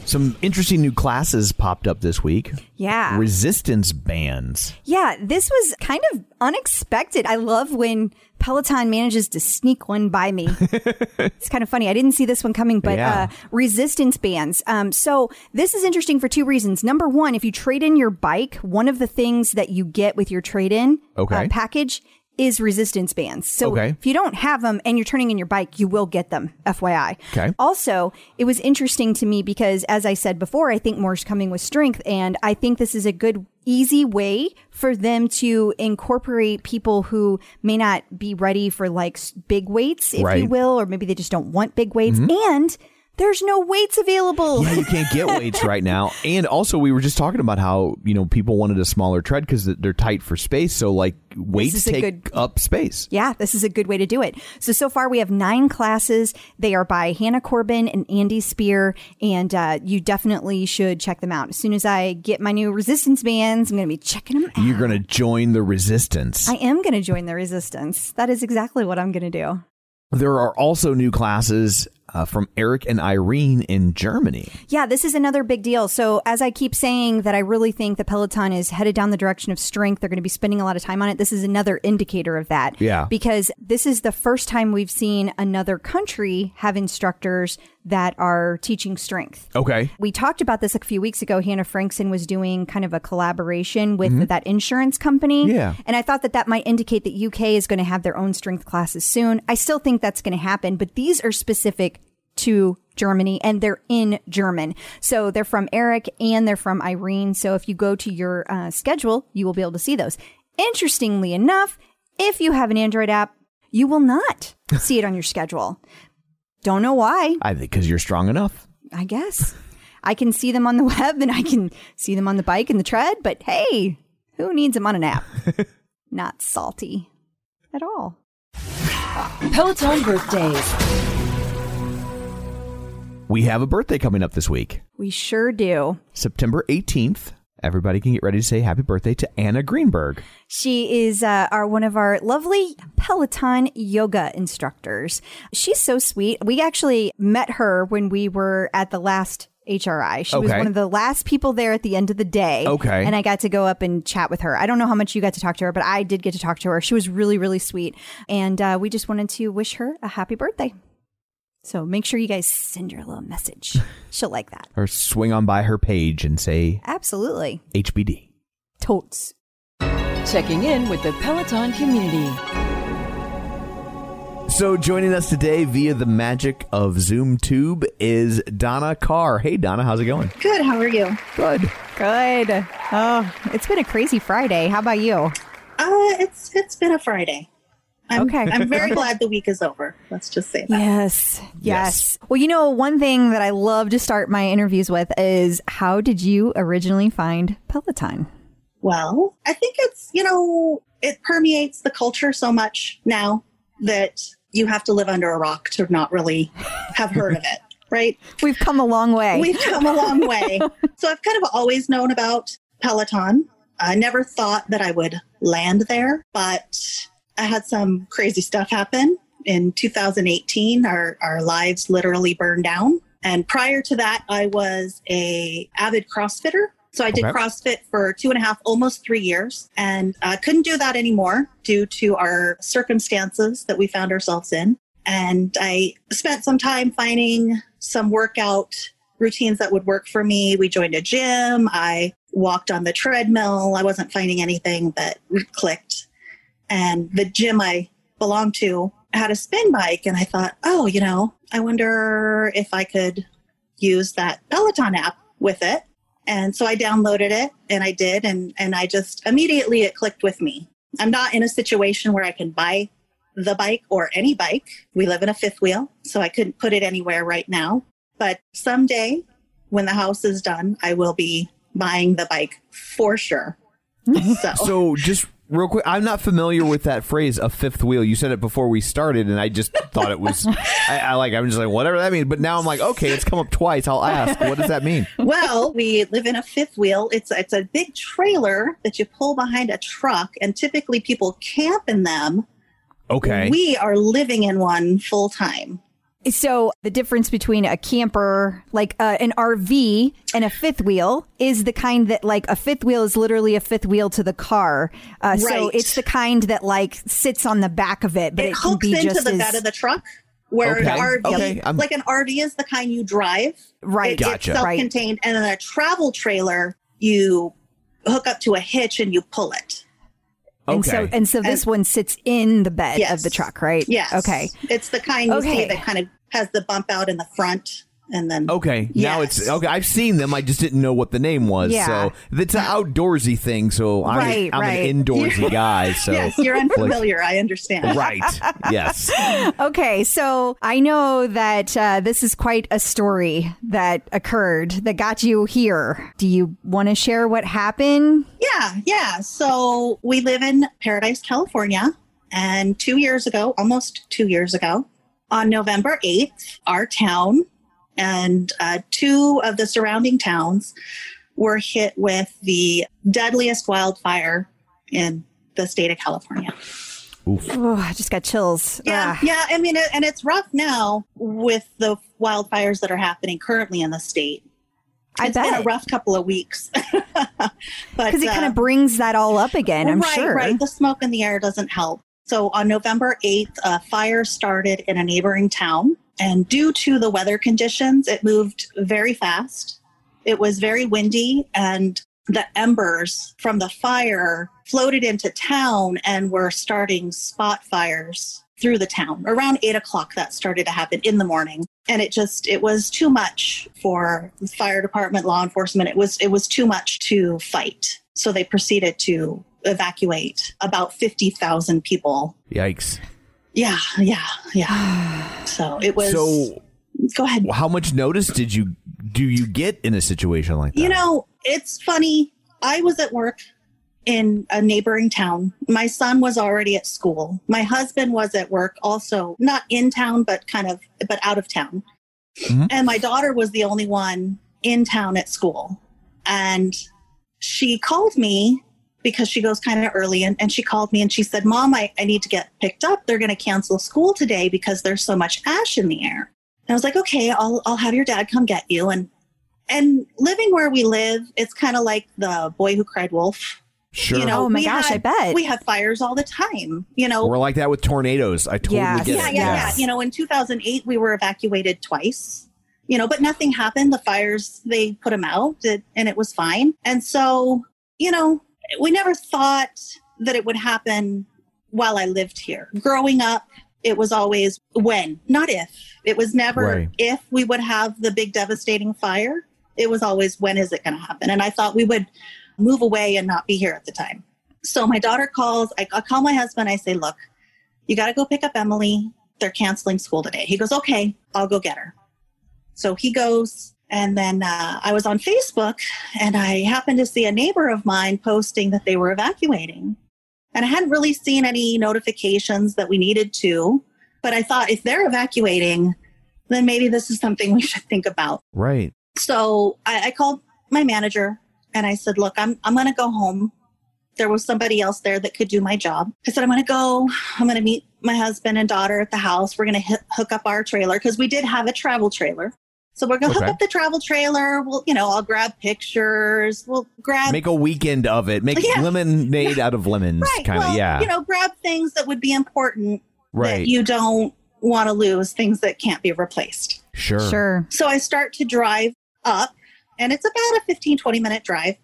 Some interesting new classes popped up this week. Yeah, Resistance bands. yeah. This was kind of unexpected. I love when Peloton manages to sneak one by me. it's kind of funny. I didn't see this one coming, but Yeah. uh, resistance bands. Um, so this is interesting for two reasons. Number one, if you trade in your bike, one of the things that you get with your trade in Okay. package is resistance bands. So Okay. if you don't have them and you're turning in your bike, you will get them. FYI. Okay. Also, it was interesting to me because, as I said before, I think more is coming with strength, and I think this is a good, easy way for them to incorporate people who may not be ready for like big weights, if you Right. Mm-hmm. will, or maybe they just don't want big weights, and there's no weights available. Yeah, you can't get weights right now. And also, we were just talking about how, you know, people wanted a smaller tread because they're tight for space. So, like, weights take good- up space. Yeah, this is a good way to do it. So, so far we have nine classes. They are by Hannah Corbin and Andy Speer, and uh, you definitely should check them out. As soon as I get my new resistance bands, I'm going to be checking them out. You're going to join the resistance. I am going to join the resistance. That is exactly what I'm going to do. There are also new classes uh, from Erik and Irene in Germany. Yeah, this is another big deal. So, as I keep saying that I really think the Peloton is headed down the direction of strength, they're going to be spending a lot of time on it. This is another indicator of that. Yeah. Because this is the first time we've seen another country have instructors that are teaching strength. Okay. We talked about this a few weeks ago. Hannah Frankson was doing kind of a collaboration with that insurance company. Mm-hmm. Yeah. And I thought that that might indicate that UK is going to have their own strength classes soon. I still think that's going to happen, but these are specific to Germany and they're in German. So they're from Erik and they're from Irene. So if you go to your uh, schedule, you will be able to see those. Interestingly enough, if you have an Android app, you will not see it on your schedule. Don't know why. I think because you're strong enough. I guess. I can see them on the web and I can see them on the bike and the tread, but hey, who needs them on an app? Not salty at all. Peloton birthdays. We have a birthday coming up this week, We sure do. September 18th. Everybody can get ready to say happy birthday to Anna Greenberg. She is uh, our one of our lovely Peloton yoga instructors. She's so sweet. We actually met her when we were at the last HRI. She was one of the last people there at the end of the day. Okay. And I got to go up and chat with her. I don't know how much you got to talk to her, but I did get to talk to her. She was really, really sweet. And uh, we just wanted to wish her a happy birthday. So make sure you guys send her a little message. She'll like that. Or swing on by her page and say Absolutely. HBD. Totes. Checking in with the Peloton community. So joining us today via the magic of Zoom Tube is Donna Carr. Hey Donna, how's it going? Good. How are you? Good. Good. Oh, it's been a crazy Friday. How about you? Uh, it's it's been a Friday. I'm, Okay. I'm very glad the week is over. Let's just say that. Yes, yes. Yes. Well, you know, one thing that I love to start my interviews with is how did you originally find Peloton? Well, I think it's you know it permeates the culture so much now that you have to live under a rock to not really have heard of it, right? We've come a long way. We've come a long way. So I've kind of always known about Peloton. I never thought that I would land there, but I had some crazy stuff happen. In 2018, our, our lives literally burned down. And prior to that, I was a avid CrossFitter. So I did Okay. CrossFit for two and a half, almost three years, and uh, couldn't do that anymore due to our circumstances that we found ourselves in. And I spent some time finding some workout routines that would work for me. We joined a gym. I walked on the treadmill. I wasn't finding anything that clicked. And the gym I belonged to had a spin bike. And I thought, oh, you know, I wonder if I could use that Peloton app with it. And so I downloaded it and I did. And, and I just immediately it clicked with me. I'm not in a situation where I can buy the bike or any bike. We live in a fifth wheel, so I couldn't put it anywhere right now. But someday, when the house is done, I will be buying the bike for sure. Hmm. So, So just real quick, I'm not familiar with that phrase, a fifth wheel. You said it before we started, and I just thought it was. I, I like. I'm just like whatever that means. But now I'm like, okay, it's come up twice. I'll ask. What does that mean? well, we live in a fifth wheel. It's it's a big trailer that you pull behind a truck, and typically people camp in them. Okay. We are living in one full time. So the difference between a camper, like uh, an RV, and a fifth wheel is the kind that, like, a fifth wheel is literally a fifth wheel to the car. Uh, So it's the kind that like sits on the back of it, but it, it can hooks be into just the as bed of the truck. Where Okay, an RV, okay, I'm- like an RV is the kind you drive, right. It- Gotcha. It's Right. self-contained, and then a travel trailer you hook up to a hitch and you pull it. And so, Okay. and so this one sits in the bed Yes. of the truck, right? Yes. Okay. It's the kind you Okay. see that kind of has the bump out in the front, and then Okay, now it's okay. I've seen them. I just didn't know what the name was. Yeah. So it's an outdoorsy thing. So I'm, Right, I'm right. an indoorsy guy. So yes, you're unfamiliar. I understand. right. Yes. Okay, so I know that uh, this is quite a story that occurred that got you here. Do you want to share what happened? Yeah, yeah. So we live in Paradise, California, and two years ago, almost two years ago, on November 8th, our town and uh, two of the surrounding towns were hit with the deadliest wildfire in the state of California. Oh, I just got chills. Yeah, Ah. yeah. I mean, it, and it's rough now with the wildfires that are happening currently in the state. I It's been a rough couple of weeks, but Because it kind uh, of brings that all up again, I'm right, sure. right. The smoke in the air doesn't help. So on November 8th, a fire started in a neighboring town. And due to the weather conditions, it moved very fast. It was very windy, and the embers from the fire floated into town and were starting spot fires through the town. Around eight o'clock, that started to happen in the morning. And it just, it was too much for fire department, law enforcement. It was, it was too much to fight. So they proceeded to evacuate about 50,000 people. Yikes. Yeah, yeah, yeah. So it was, So, go ahead. how much notice did you do you get in a situation like that? You know, it's funny. I was at work in a neighboring town. My son was already at school. My husband was at work also, not in town, but kind of, but out of town. Mhm. And my daughter was the only one in town at school. And she called me because she goes kind of early and, and she called me and she said, Mom, I, I need to get picked up. They're going to cancel school today because there's so much ash in the air. And I was like, okay, I'll, I'll have your dad come get you. And and living where we live, it's kind of like the boy who cried wolf. sure. You know, Oh my we gosh, I bet. We have fires all the time. You know, We're like that with tornadoes. I totally Yes. get yeah, it. yeah, Yes. yeah. You know, in 2008, we were evacuated twice. You know, but nothing happened. The fires, they put them out, it- and it was fine. And so, you know, we never thought that it would happen while I lived here. Growing up, it was always when, not if. It was never Right. if we would have the big devastating fire. It was always when is it going to happen? And I thought we would move away and not be here at the time. So my daughter calls. I, I call my husband. I say, look, you got to go pick up Emily. They're canceling school today. He goes, okay, I'll go get her. So he goes. And then uh, I was on Facebook and I happened to see a neighbor of mine posting that they were evacuating. And I hadn't really seen any notifications that we needed to. But I thought if they're evacuating, then maybe this is something we should think about. Right. So I, I called my manager and I said, look, I'm, I'm going to go home. There was somebody else there that could do my job. I said, I'm going to go. I'm going to meet my husband and daughter at the house. We're going to hook up our trailer because we did have a travel trailer. So we're going to Okay. hook up the travel trailer. We'll, you know, I'll grab pictures. We'll grab Make a weekend of it. Make Yeah. lemonade out of lemons. right. Kind of. well, yeah. you know, grab things that would be important right. that you don't want to lose, things that can't be replaced. sure. Sure. So I start to drive up, and it's about a 15, 20 minute drive.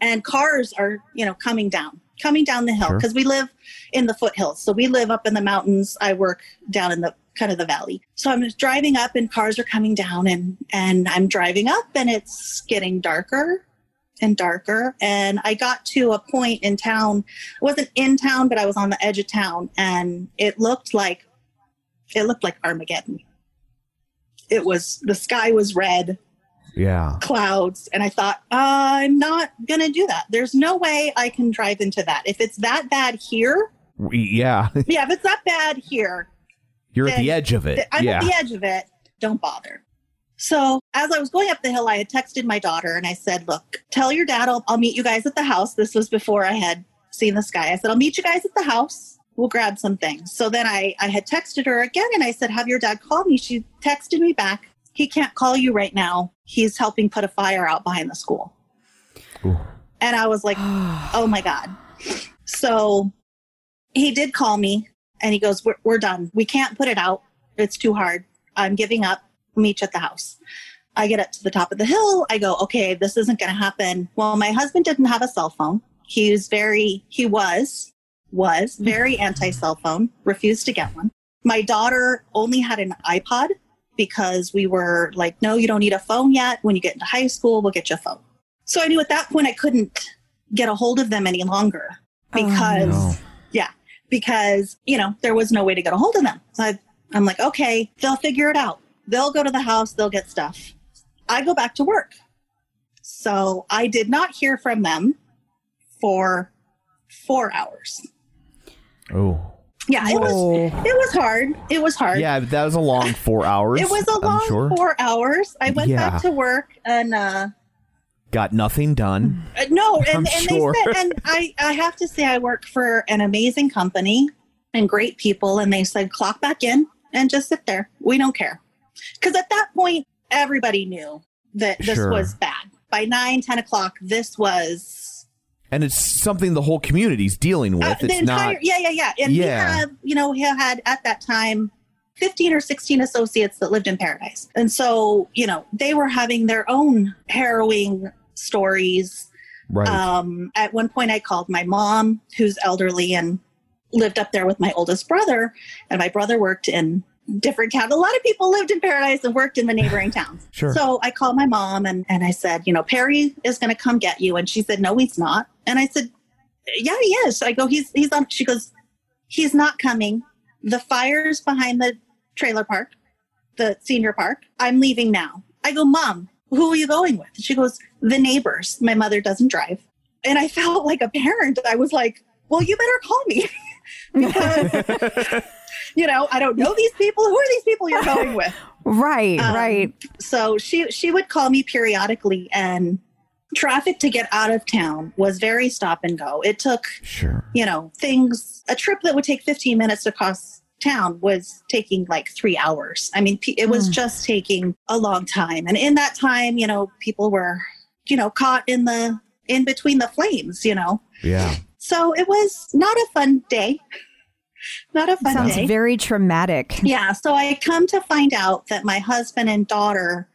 And cars are, you know, coming down, coming down the hill Sure. because we live in the foothills. So we live up in the mountains. I work down in the kind of the valley. So I'm driving up, and cars are coming down, and and I'm driving up, and it's getting darker and darker. And I got to a point in town. I wasn't in town, but I was on the edge of town, and it looked like it looked like Armageddon. It was the sky was red, Yeah. clouds, and I thought I'm not gonna do that. There's no way I can drive into that. If it's that bad here, Yeah. yeah, if it's that bad here, You're at the edge of it. I'm yeah. at the edge of it. Don't bother. So as I was going up the hill, I had texted my daughter and I said, "Look, tell your dad I'll, I'll meet you guys at the house." This was before I had seen the sky. I said, "I'll meet you guys at the house. We'll grab some things." So then I I had texted her again and I said, "Have your dad call me." She texted me back. He can't call you right now. He's helping put a fire out behind the school. Ooh. And I was like, oh my God. So he did call me and he goes, we're, we're done. We can't put it out. It's too hard. I'm giving up. Meet you at the house. I get up to the top of the hill. I go, okay, this isn't going to happen. Well, my husband didn't have a cell phone. He was very, he was, was very anti cell phone, refused to get one. My daughter only had an iPod because we were like, no, you don't need a phone yet. When you get into high school, we'll get you a phone. So I knew at that point I couldn't get a hold of them any longer oh, because no. yeah because you know there was no way to get a hold of them so I, i'm like okay they'll figure it out they'll go to the house they'll get stuff i go back to work so i did not hear from them for four hours Oh. yeah it was it was hard it was hard Yeah, that was a long four hours. it was a long sure. four hours i went Yeah. back to work and uh Got nothing done. Uh, no, and, and sure. they said, and I, I have to say, I work for an amazing company. and great people. And they said, clock back in and just sit there. We don't care. Because at that point, everybody knew that this Sure. was bad. By nine, 10 o'clock, this was And it's something the whole community's dealing with. uh, it's entire, not. yeah, yeah, yeah. And Yeah. we had, you know, we had at that time 15 or 16 associates that lived in paradise. And so, you know, they were having their own harrowing stories. Right. Um, at one point, I called my mom, who's elderly and lived up there with my oldest brother. And my brother worked in different towns. A lot of people lived in paradise and worked in the neighboring towns. Sure. So I called my mom and, and I said, you know, Perry is going to come get you. And she said, no, he's not. And I said, yeah, he is. I go, he's, he's on. She goes, he's not coming. The fire's behind the trailer park, the senior park. I'm leaving now. I go, mom, who are you going with? She goes, the neighbors. My mother doesn't drive. And I felt like a parent. I was like, well, you better call me. because, you know, I don't know these people. Who are these people you're going with? Right, Um, right. So she she would call me periodically and traffic to get out of town was very stop and go. It took, Sure. you know, things a trip that would take 15 minutes to cross town was taking like 3 hours. I mean, it was hmm. just taking a long time. And in that time, you know, people were, you know, caught in the in between the flames, you know. Yeah. So it was not a fun day. Not a fun day. Sounds day. very traumatic. Yeah, so I come to find out that my husband and daughter,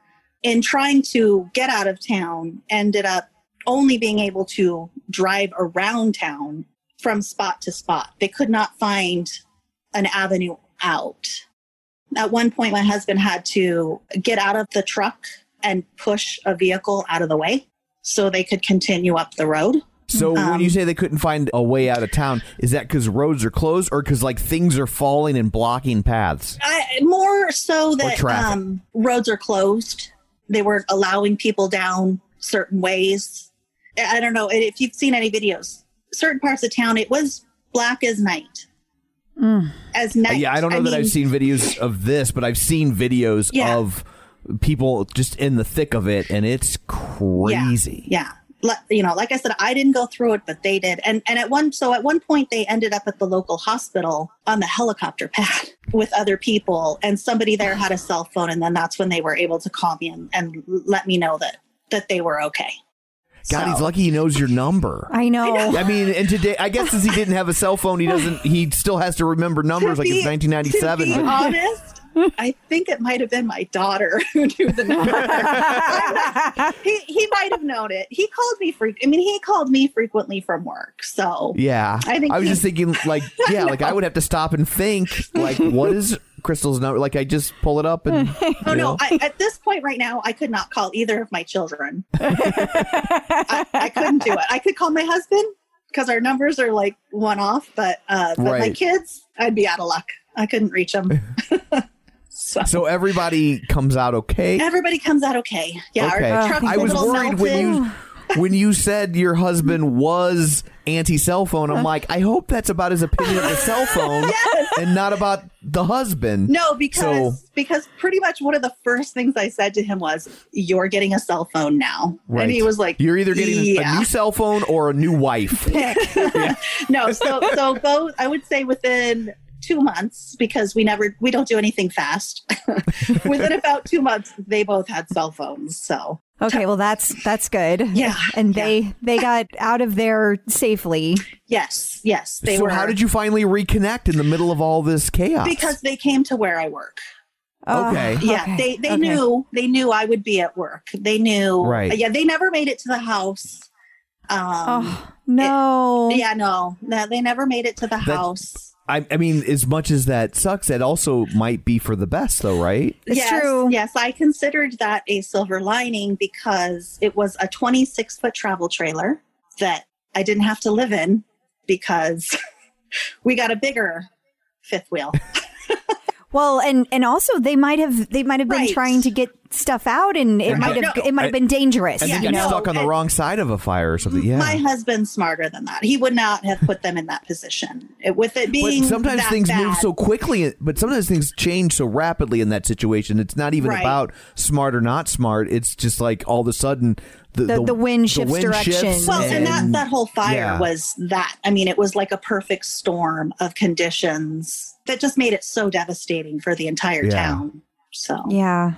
in trying to get out of town, ended up only being able to drive around town from spot to spot. They could not find an avenue out. At one point, my husband had to get out of the truck and push a vehicle out of the way so they could continue up the road. So when Um, you say they couldn't find a way out of town, is that because roads are closed or because like things are falling and blocking paths? I, more so that um, roads are closed. They weren't allowing people down certain ways. I don't know if you've seen any videos. Certain parts of town, it was black as night. As Uh, yeah, I don't know that mean, I've seen videos of this, but I've seen videos Yeah. of people just in the thick of it, and it's crazy. Yeah. Like- You know, like I said, I didn't go through it, but they did. And and at one so at one point they ended up at the local hospital on the helicopter pad with other people, and somebody there had a cell phone, and then that's when they were able to call me and, and let me know that that they were okay. God, So- he's lucky he knows your number. I know. I mean, and today, I guess since he didn't have a cell phone, he doesn't. He still has to remember numbers To like be- it's 1997. To be but- honest, I think it might have been my daughter who knew the number. he he might have known it. He called me freq. I mean, he called me frequently from work. So yeah, I think I was he- just thinking, like, yeah, like I would have to stop and think, like, what is Crystal's number? Like, I just pull it up and. Oh know. no! I, at this point, right now, I could not call either of my children. I, I couldn't do it. I could call my husband because our numbers are like one off, but uh, but my kids, I'd be out of luck. I couldn't reach them. so, So everybody comes out okay. everybody comes out okay. Yeah, okay. our truck I was worried when you when you said your husband was anti cell phone. I'm like, I hope that's about his opinion of the cell phone Yes. and not about the husband. No, because So- because pretty much one of the first things I said to him was, "You're getting a cell phone now," Right. and he was like, You're either getting a new cell phone or a new wife. no, so so both. I would say within two months because we never we don't do anything fast. within about two months, they both had cell phones. So Okay, well that's that's good. Yeah, And they they got out of there safely. yes, yes, they so were. how did you finally reconnect in the middle of all this chaos? Because they came to where I work. Oh, Okay. Yeah, okay, they they okay. knew they knew I would be at work. They knew. Right. Yeah, they never made it to the house. Um, Oh no. Yeah, no, no, they never made it to the house. I, I mean, as much as that sucks, it also might be for the best, though, right? It's yes, true. Yes, I considered that a silver lining because it was a 26 foot travel trailer that I didn't have to live in because we got a bigger fifth wheel. Well, and and also they might have they might have been Right. trying to get stuff out, and it might have it might have been dangerous. And Yeah, then you got know? stuck on the and- wrong side of a fire or something. Yeah. My husband's smarter than that. He would not have put them in that position. It, with it but being sometimes that things move so quickly, but sometimes things change so rapidly in that situation. It's not even Right. about smart or not smart. It's just like all of a sudden the, The- the wind shifts direction. shifts Well, and, that, that whole fire yeah. was that. I mean, it was like a perfect storm of conditions that just made it so devastating for the entire Yeah. town. So, Yeah.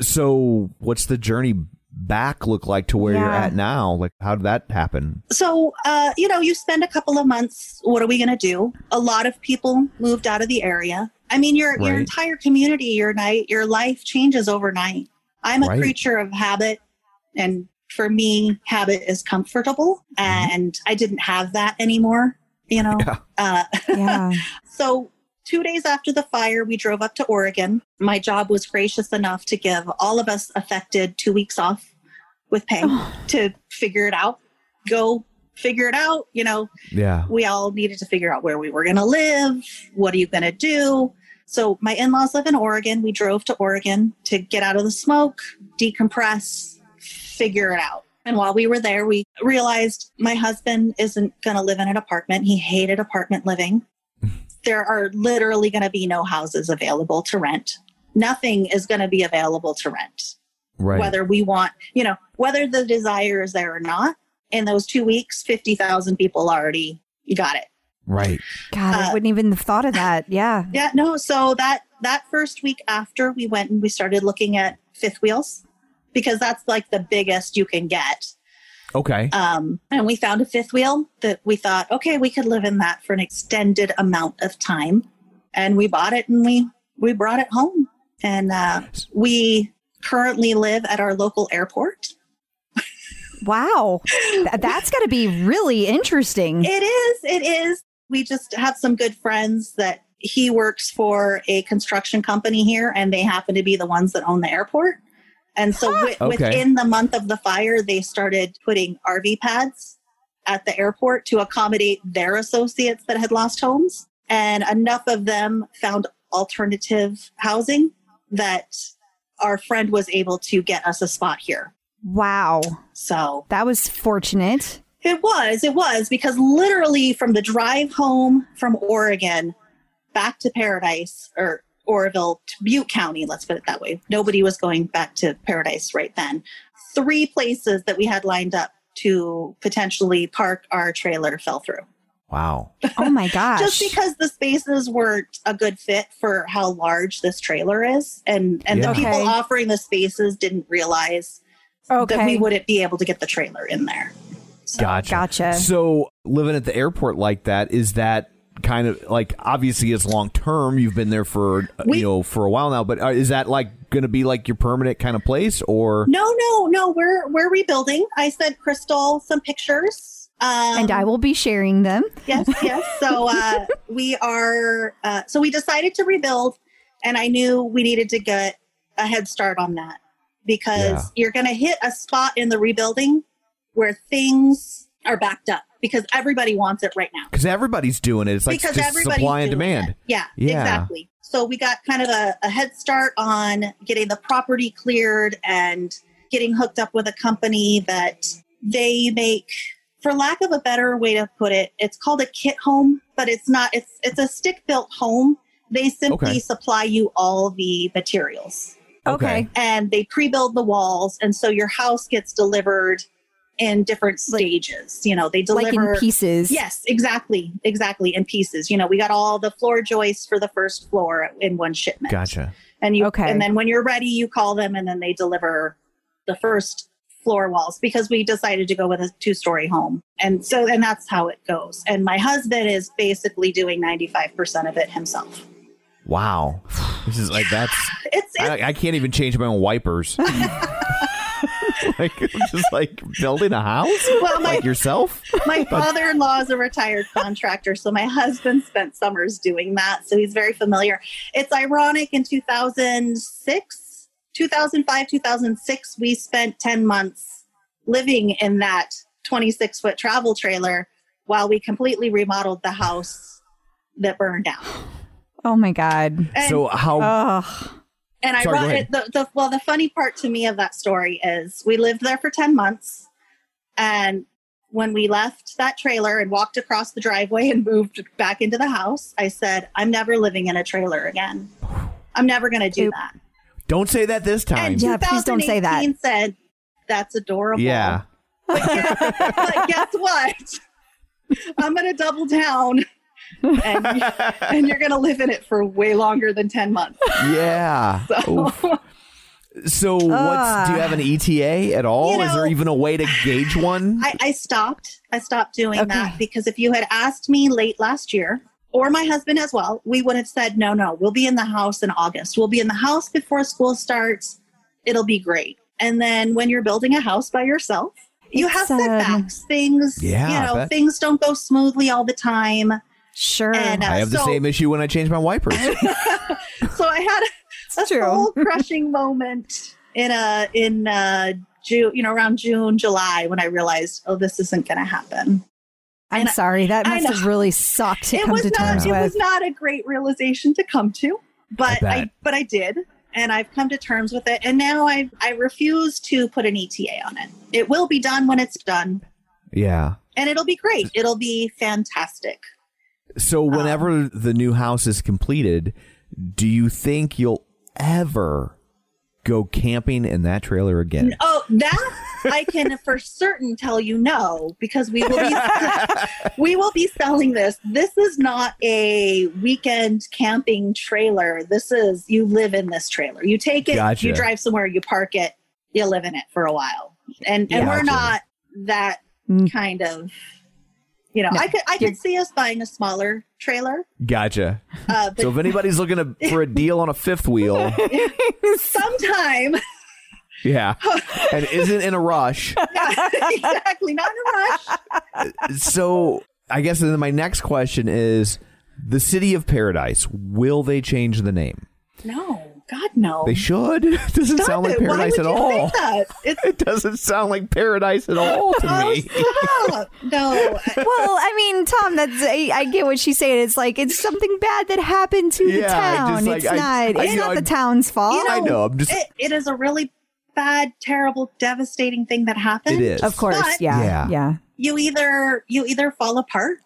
So, what's the journey back look like to where you're at now? Like, how did that happen? so uh, you know, you spend a couple of months. What are we going to do? A lot of people moved out of the area. I mean, your your entire community, your night, your life changes overnight. I'm a Right. creature of habit, and for me, habit is comfortable, and I didn't have that anymore. You know, Yeah. uh, Yeah. So, two days after the fire, we drove up to Oregon. My job was gracious enough to give all of us affected two weeks off with pay oh. to figure it out, go figure it out. You know, Yeah. we all needed to figure out where we were going to live. What are you going to do? So, my in laws live in Oregon. We drove to Oregon to get out of the smoke, decompress, figure it out. And while we were there, we realized my husband isn't going to live in an apartment. He hated apartment living. There are literally going to be no houses available to rent. Nothing is going to be available to rent Right. whether we want, you know, whether the desire is there or not. In those two weeks, 50,000 people already you got it. right. God, I Uh, wouldn't even have thought of that. Yeah. Yeah, no. So that, that first week after we went and we started looking at fifth wheels because that's like the biggest you can get. Okay. Um, and we found a fifth wheel that we thought, okay, we could live in that for an extended amount of time. And we bought it and we, we brought it home. And uh, we currently live at our local airport. Wow. Th- that's got to be really interesting. It is. It is. We just have some good friends that he works for a construction company here, and they happen to be the ones that own the airport. And so, wi- Okay. within the month of the fire, they started putting RV pads at the airport to accommodate their associates that had lost homes. And enough of them found alternative housing that our friend was able to get us a spot here. Wow. So That was fortunate. it was, it was because literally from the drive home from Oregon back to Paradise or Oroville to Butte County, let's put it that way. Nobody was going back to Paradise right then. Three places that we had lined up to potentially park our trailer fell through. Wow. Oh my gosh. Just because the spaces weren't a good fit for how large this trailer is. And and Yeah. the people Okay. offering the spaces didn't realize that we wouldn't be able to get the trailer in there. Gotcha. Gotcha. So living at the airport like that is that kind of like obviously it's long term. You've been there for uh, We- you know for a while now, but uh, is that like going to be like your permanent kind of place or? No, no, no. We're we're rebuilding. I sent Crystal some pictures. Um, and I will be sharing them. Yes, yes. So uh, we are. Uh, so we decided to rebuild, and I knew we needed to get a head start on that because Yeah. you're going to hit a spot in the rebuilding where things are backed up because everybody wants it right now. Because everybody's doing it. It's like because just supply and demand. Yeah, Yeah. exactly. So we got kind of a, a head start on getting the property cleared and getting hooked up with a company that they make, for lack of a better way to put it, it's called a kit home, but it's not. It's it's a stick built home. They simply Okay. supply you all the materials Okay. and they pre-build the walls, and so your house gets delivered in different stages. You know, they deliver Like in pieces. Yes, exactly, exactly in pieces. You know, we got all the floor joists for the first floor in one shipment. Gotcha. And you Okay. and then when you're ready, you call them and then they deliver the first floor walls because we decided to go with a two-story home. And so and that's how it goes. And my husband is basically doing 95% of it himself. Wow. This is like that's. It's, it's I, I can't even change my own wipers. like just like building a house well my like yourself. my father-in-law is a retired contractor so my husband spent summers doing that so he's very familiar it's ironic in 2006 2005 2006 we spent 10 months living in that 26 foot travel trailer while we completely remodeled the house that burned down Oh my God. and, So how Ugh. And I Sorry, brought it. The, the well, the funny part to me of that story is we lived there for ten months, and when we left that trailer and walked across the driveway and moved back into the house, I said, "I'm never living in a trailer again. I'm never going to do Oop. that." Don't say that this time. And Yeah, please don't say that. 2018 Said that's adorable. yeah. but guess, but guess what? I'm going to double down, and and you're going to live in it for way longer than ten months. Yeah. So. Oof. So, what's do you have an ETA at all? You Is there even a way to gauge one? I, I stopped. I stopped doing Okay. that because if you had asked me late last year, or my husband as well, we would have said, no, no, we'll be in the house in August. We'll be in the house before school starts. It'll be great. And then when you're building a house by yourself, you It's, have um, setbacks. Things, Yeah, you know, things don't go smoothly all the time. Sure. And, uh, I have the same issue when I change my wipers. So I had a, It's a soul crushing moment in a in uh June, you know, around June, July when I realized, oh, this isn't going to happen. I'm and sorry. That I must have really sucked to it come was to not terms it with. was not a great realization to come to but I I, but i did and i've come to terms with it and now i i refuse to put an eta on it it will be done when it's done yeah. and it'll be great it'll be fantastic So, whenever Um, the new house is completed, do you think you'll ever go camping in that trailer again? oh that i can for certain tell you no because we will be we will be selling this this is not a weekend camping trailer this is you live in this trailer you take it Gotcha. you drive somewhere you park it you live in it for a while and and we're not that Mm. kind of you know No, i could i could see us buying a smaller trailer. Gotcha. uh but So, if anybody's looking to, for a deal on a fifth wheel, sometime. Yeah, and isn't in a rush, Yeah, exactly. Not in a rush. So I guess then my next question is the city of paradise will they change the name? No god no they should it doesn't Stop sound like it. Why paradise would at you all think that? It's it doesn't sound like paradise at all to Oh, me stop. No. well, I mean, Tom, that's I, I get what she's saying. It's like it's something bad that happened to the Yeah, I town. just, like, it's I- not. I- it's you know, not the town's fault. You know, I know, I'm just- it, it is a really bad, terrible, devastating thing that happened. It is. of course, yeah, Yeah. yeah, You either you either fall apart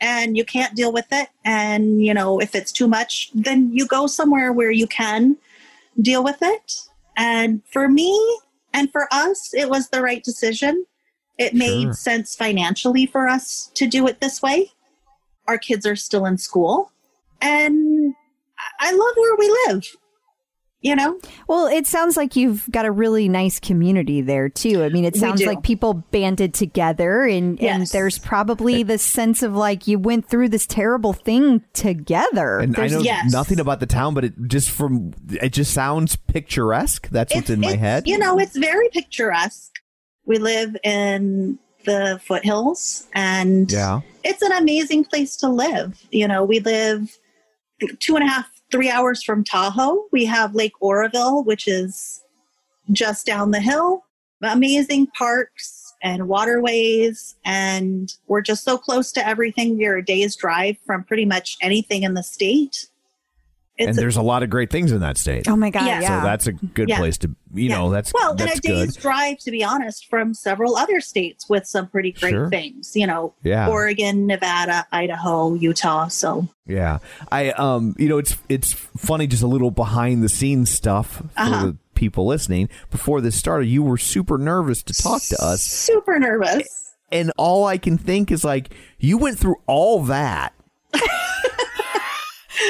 and you can't deal with it and you know if it's too much then you go somewhere where you can deal with it. And for me and for us it was the right decision. It made Sure. sense financially for us to do it this way. Our kids are still in school and I- i love where we live you know Well, it sounds like you've got a really nice community there too. I mean, it sounds like people banded together, and and there's probably the sense of like you went through this terrible thing together. and I know Yes. nothing about the town, but it just from it just sounds picturesque. That's what's in my head. You know, it's very picturesque. We live in the foothills and Yeah. it's an amazing place to live. You know, we live two and a half, three hours from Tahoe. We have Lake Oroville, which is just down the hill. Amazing parks and waterways. And we're just so close to everything. We're a day's drive from pretty much anything in the state. And a- there's a lot of great things in that state. oh my god, Yeah. yeah. So that's a good Yeah. place to, you Yeah. know, that's well, that's and a good. day's drive, to be honest, from several other states with some pretty great Sure. things. You know, Yeah. Oregon, Nevada, Idaho, Utah. So Yeah. I um you know it's it's funny just a little behind the scenes stuff for Uh-huh. the people listening. Before this started, you were super nervous to talk to us. super nervous. And all I can think is like you went through all that.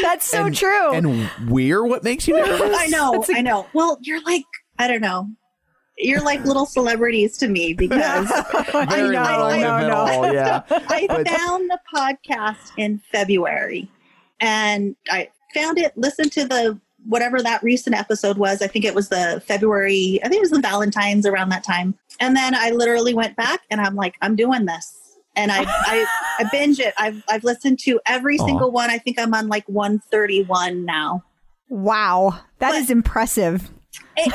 That's so and, true. And we're what makes you nervous? I know, That's a- I know. Well, you're like, I don't know. You're like little celebrities to me because Very I little, know, I if know, no. yeah. I But- found the podcast in February and I found it, listened to the whatever that recent episode was. I think it was the February, I think it was the Valentine's around that time. And then I literally went back and I'm like, I'm doing this. And I I, I binge it. I've I've listened to every Aw. single one. I think I'm on like 131 now. wow, that is But- impressive. It,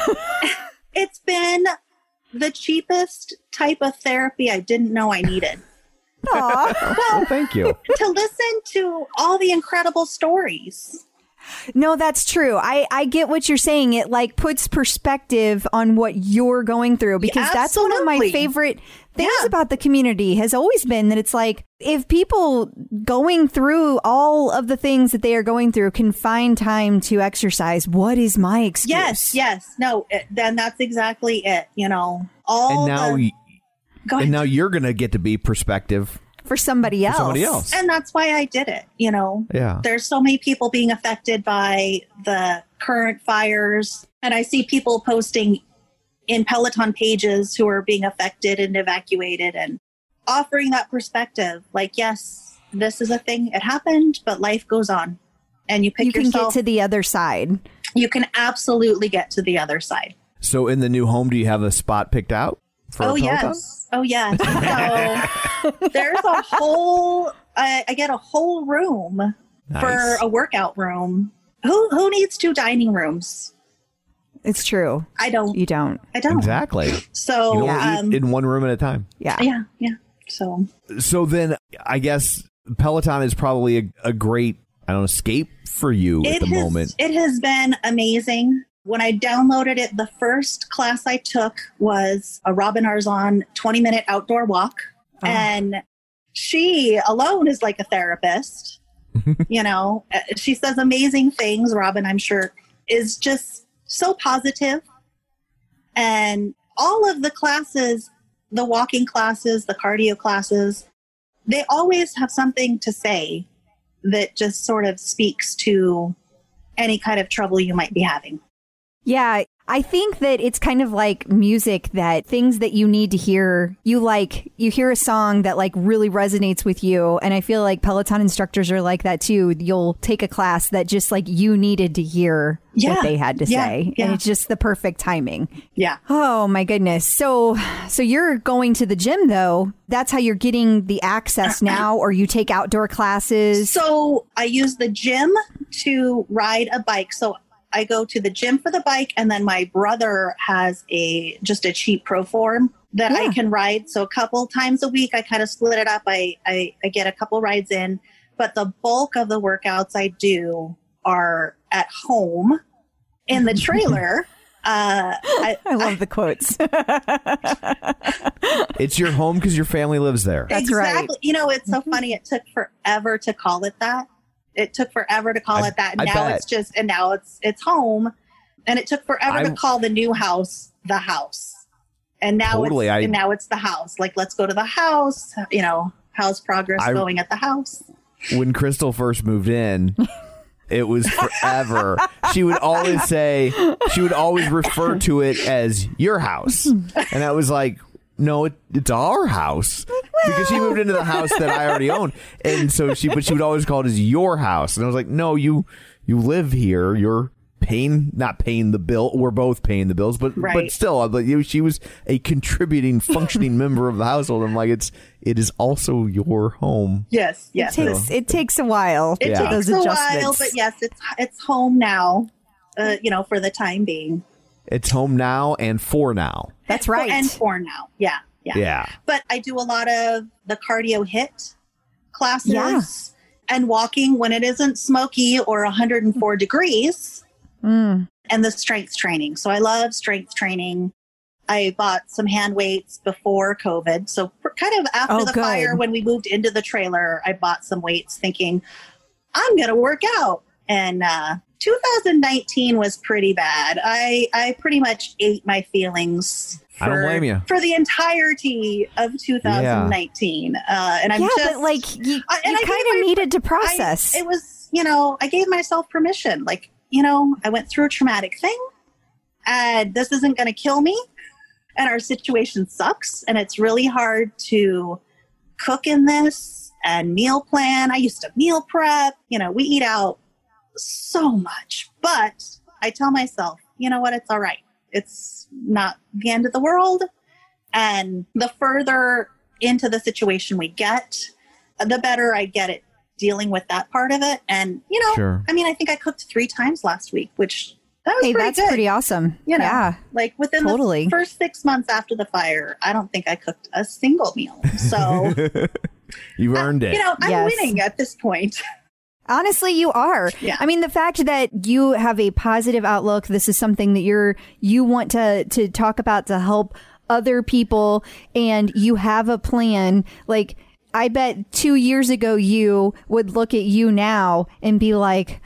it's been the cheapest type of therapy I didn't know I needed. Aw. Well, thank you. to listen to all the incredible stories. No, that's true. I, I get what you're saying. It like puts perspective on what you're going through because that's one of my favorite things Yeah. about the community has always been that it's like if people going through all of the things that they are going through can find time to exercise, what is my excuse? Yes, yes. No, it, then that's exactly it. You know, all and now, the, y- go and now you're gonna get to be perspective For somebody for else. somebody else. and that's why I did it. You know, Yeah. there's so many people being affected by the current fires, and I see people posting in Peloton pages who are being affected and evacuated, and offering that perspective. Like, yes, this is a thing; it happened, but life goes on, and you pick You can yourself. get to the other side. you can absolutely get to the other side. So in the new home, do you have a spot picked out for oh Peloton? yes oh yes so there's a whole I, I get a whole room for a workout room who who needs two dining rooms It's true. i don't You don't. i don't Exactly. so You don't um, eat in one room at a time. Yeah. yeah yeah so So then, I guess Peloton is probably a, a great, I don't know, escape for you at the has moment. it has been amazing when i downloaded it the first class i took was a robin arzon 20 minute outdoor walk Oh. and she alone is like a therapist you know Uh, she says amazing things robin i'm sure is just so positive. positive and all of the classes the walking classes the cardio classes they always have something to say that just sort of speaks to any kind of trouble you might be having Yeah, I think that it's kind of like music that things that you need to hear, you like, you hear a song that like really resonates with you. And I feel like Peloton instructors are like that too. You'll take a class that just like you needed to hear Yeah, what they had to yeah, say. yeah. And it's just the perfect timing. yeah Oh my goodness. So, so you're going to the gym though. That's how you're getting the access now, or you take outdoor classes. So I use the gym to ride a bike. So I go to the gym for the bike, and then my brother has a just a cheap ProForm that I can ride. So a couple times a week, I kind of split it up. I, I I get a couple rides in, but the bulk of the workouts I do are at home in the trailer. uh, I, I love the quotes. It's your home because your family lives there. That's right. exactly. You know, it's so funny. It took forever to call it that. It took forever to call I- it that. And I now bet. it's just, and now it's it's home. And it took forever I- to call the new house the house. And now Totally, it's and now it's the house. Like let's go to the house. You know, how's progress going at the house? when Crystal first moved in, it was forever. she would always say, she would always refer to it as your house. And I was like, no, it, it's our house. Because she moved into the house that I already own. And so she, but she would always call it as your house. And I was like, no, you, you live here. You're paying, not paying the bill. We're both paying the bills, but, but still, but you know, she was a contributing, functioning member of the household. I'm like, it's, it is also your home. Yes, It yes. takes it takes a while. It Yeah. for takes those a while, but yes, it's it's home now. Uh, you know, for the time being. It's home now and for now. That's right. And for now. Yeah. Yeah. Yeah. but I do a lot of the cardio hit classes Yeah. and walking when it isn't smoky or 104 degrees Mm. and the strength training. So I love strength training. I bought some hand weights before COVID. So kind of after Oh, the good. fire, when we moved into the trailer, I bought some weights thinking I'm going to work out. And uh, 2019 was pretty bad. I, I pretty much ate my feelings. I don't for- blame you. For the entirety of 2019. Uh, and I'm yeah, just but like you, I- and you I kind of needed to I- process. it was, you know, I gave myself permission. Like, you know, I went through a traumatic thing and this isn't going to kill me. And our situation sucks. And it's really hard to cook in this and meal plan. I used to meal prep. You know, we eat out so much. But I tell myself, you know what? It's all right. It's not the end of the world. And the further into the situation we get, the better I get at dealing with that part of it. And, you know, Sure. I mean, I think I cooked three times last week, which that was hey, pretty that's good. pretty awesome. You know, Yeah. like within Totally. the first six months after the fire, I don't think I cooked a single meal. So, You earned it. you know, I'm Yes. winning at this point. Honestly, you are. Yeah. I mean, the fact that you have a positive outlook, this is something that you're you want to to talk about to help other people and you have a plan like I bet 2 years ago you would look at you now and be like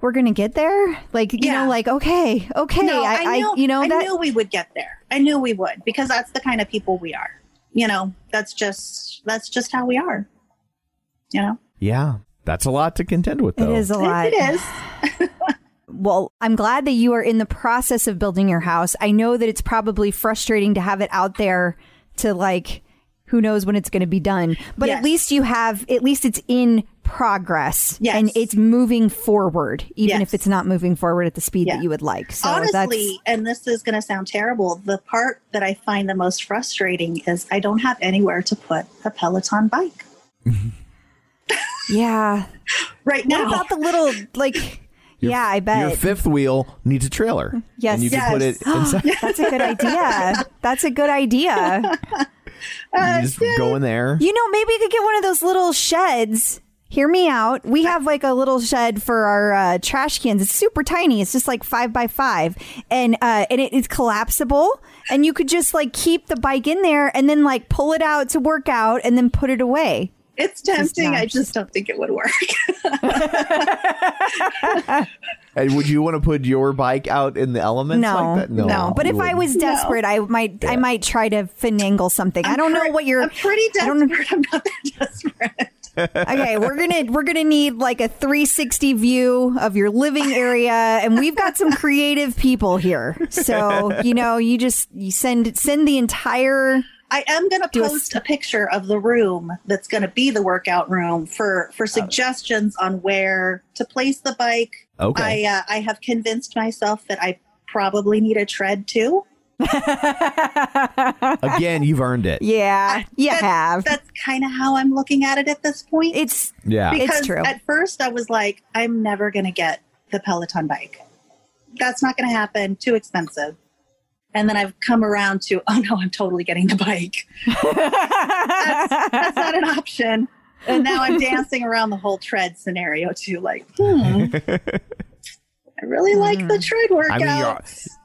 we're going to get there? Like, you Yeah. know, like okay, okay, No, I, I, knew, you know I that knew we would get there. I knew we would because that's the kind of people we are. You know, that's just that's just how we are. You know, Yeah. That's a lot to contend with, it though. is a lot. it is. Well, I'm glad that you are in the process of building your house. I know that it's probably frustrating to have it out there to like who knows when it's going to be done. But at least you have at least it's in progress Yes. and it's moving forward even Yes. if it's not moving forward at the speed Yeah. that you would like. So Honestly, that's and this is going to sound terrible, the part that I find the most frustrating is I don't have anywhere to put a Peloton bike yeah. right now. What about the little like yeah, I bet. Your fifth wheel needs a trailer. Yes. And you can put it Yes. inside. That's a good idea. That's a good idea. Uh, you just go in there. You know, maybe you could get one of those little sheds. Hear me out. We have like a little shed for our uh, trash cans. It's super tiny. It's just like five by five, and uh, and it is collapsible. And you could just like keep the bike in there, and then like pull it out to work out, and then put it away. It's tempting. I just don't think it would work. And would you want to put your bike out in the elements No, like that? no, But if I wouldn't. was desperate, I might I might try to finagle something. I don't know what you're. I'm pretty I don't know- desperate. I'm not that desperate. okay, we're gonna we're gonna need like a 360 view of your living area, and we've got some creative people here. So you know, you just you send send the entire. I am going to Do a post a picture of the room that's going to be the workout room for for suggestions on where to place the bike. Okay. I uh, I have convinced myself that I probably need a tread too. Again, you've earned it. Yeah, you That- have. That's kind of how I'm looking at it at this point. It's Yeah. It's because true. at first I was like, I'm never going to get the Peloton bike. That's not going to happen. Too expensive. And then I've come around to, oh no, I'm totally getting the bike. that's, that's not an option. And now I'm dancing around the whole tread scenario too. Like, hmm, I really like the tread I mean, you're,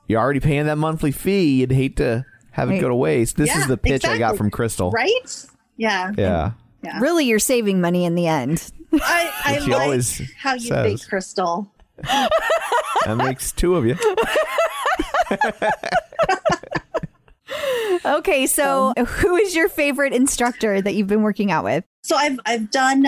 you're already paying that monthly fee. You'd hate to have it go to waste. This Yeah, is the pitch I got from Crystal. right? Yeah. Yeah. Yeah. really you're saving money in the end. I, I like always how you says. think, Crystal. That makes two of you. Okay, so who is your favorite instructor that you've been working out with? So I've I've done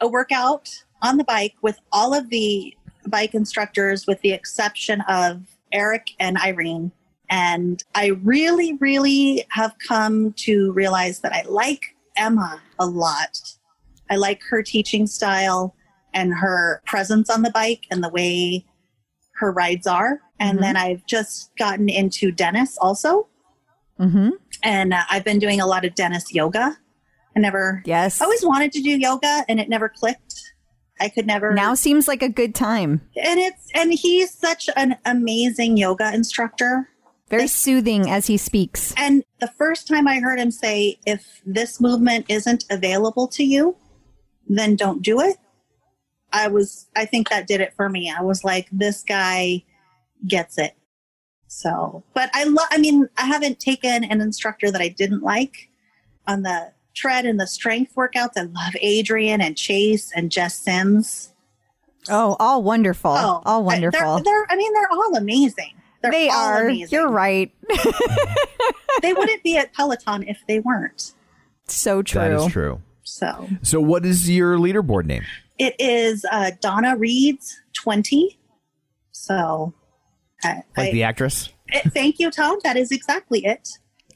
a workout on the bike with all of the bike instructors, with the exception of Erik and Irene. And I really, really have come to realize that I like Emma a lot. I like her teaching style and her presence on the bike and the way her rides are. And then I've just gotten into Dennis also. Mm-hmm. And uh, I've been doing a lot of Dennis yoga. I never Yes. I always wanted to do yoga and it never clicked. I could never now seems like a good time. and it's and he's such an amazing yoga instructor. Very soothing as he speaks. And the first time I heard him say, if this movement isn't available to you, then don't do it. I was I think that did it for me. I was like, this guy gets it. So but I love I mean, I haven't taken an instructor that I didn't like on the tread and the strength workouts. I love Adrian and Chase and Jess Sims. Oh, all wonderful. all wonderful. They're, they're I mean, they're all amazing. They're they all are. amazing. You're right. they wouldn't be at Peloton if they weren't. So true. That is true. So So, what is your leaderboard name? it is uh, Donna Reed's 20. So I, Like I- the actress? eh, thank you, Tom. That is exactly it.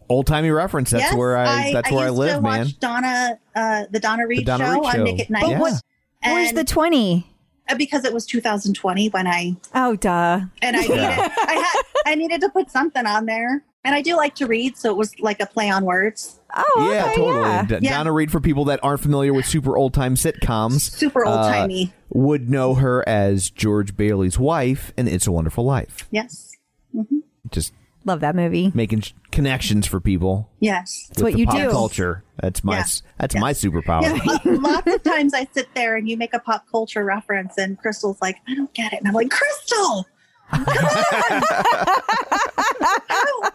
Old timey reference. That's yes, where I. that's where I used live, to man. watch Donna, uh, the Donna Reed Donna show Reed on show. Nick at Night. But what- Where's the 20? uh, because it was 2020 when I Oh, duh. and I needed I had I needed to put something on there. And I do like to read, so it was like a play on words. Oh, yeah, okay, totally. yeah. D- Yeah. Donna Reed, for people that aren't familiar with super old time sitcoms, Super old uh, timey. would know her as George Bailey's wife in It's a Wonderful Life. yes. Just Love that movie. making sh- connections for people. Yes. that's what the you pop do. Culture. That's my Yeah. that's my superpower. Yeah, lots of times I sit there and you make a pop culture reference, and Crystal's like, I don't get it. And I'm like, Crystal, come on.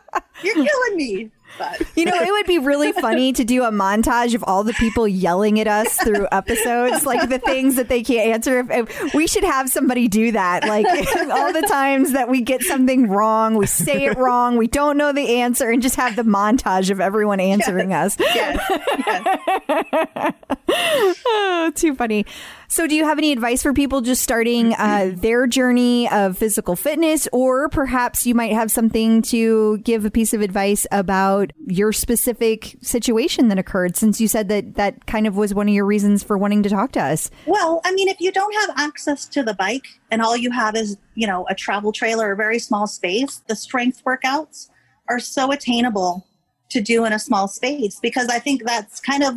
You're killing me. But You know, it would be really funny to do a montage of all the people yelling at us through episodes, like the things that they can't answer. We should have somebody do that. Like all the times that we get something wrong, we say it wrong, we don't know the answer, and just have the montage of everyone answering us. yes, yes. Oh, too funny. So, do you have any advice for people just starting uh, their journey of physical fitness, or perhaps you might have something to give a piece of advice about your specific situation that occurred? Since you said that that kind of was one of your reasons for wanting to talk to us. Well, I mean, if you don't have access to the bike and all you have is, you know, a travel trailer, a very small space, the strength workouts are so attainable to do in a small space because I think that's kind of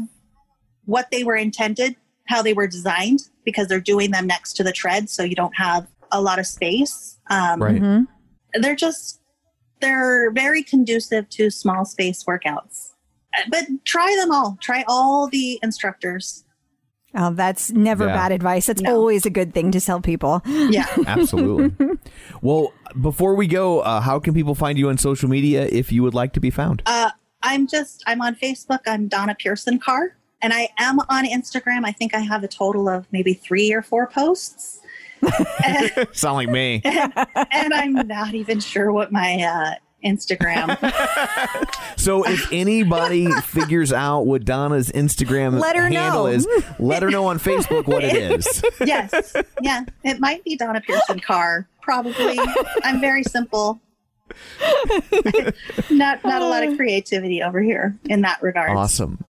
what they were intended, how they were designed, because they're doing them next to the tread, so you don't have a lot of space. Um, Right. They're just they're very conducive to small space workouts. Uh, But try them all. Try all the instructors. Oh, that's never Yeah. bad advice. That's No. always a good thing to tell people. Yeah. Absolutely. well, before we go, uh, how can people find you on social media if you would like to be found? Uh, I'm just, I'm on Facebook. I'm Donna Pearson Carr. And I am on Instagram. I think I have a total of maybe three or four posts. and, Sound like me. and I'm not even sure what my uh, Instagram. So if anybody figures out what Donna's Instagram Let her handle know. is, let her know on Facebook what it is. yes. Yeah. It might be Donna Pearson Carr. Probably. I'm very simple. not not a lot of creativity over here in that regard. Awesome.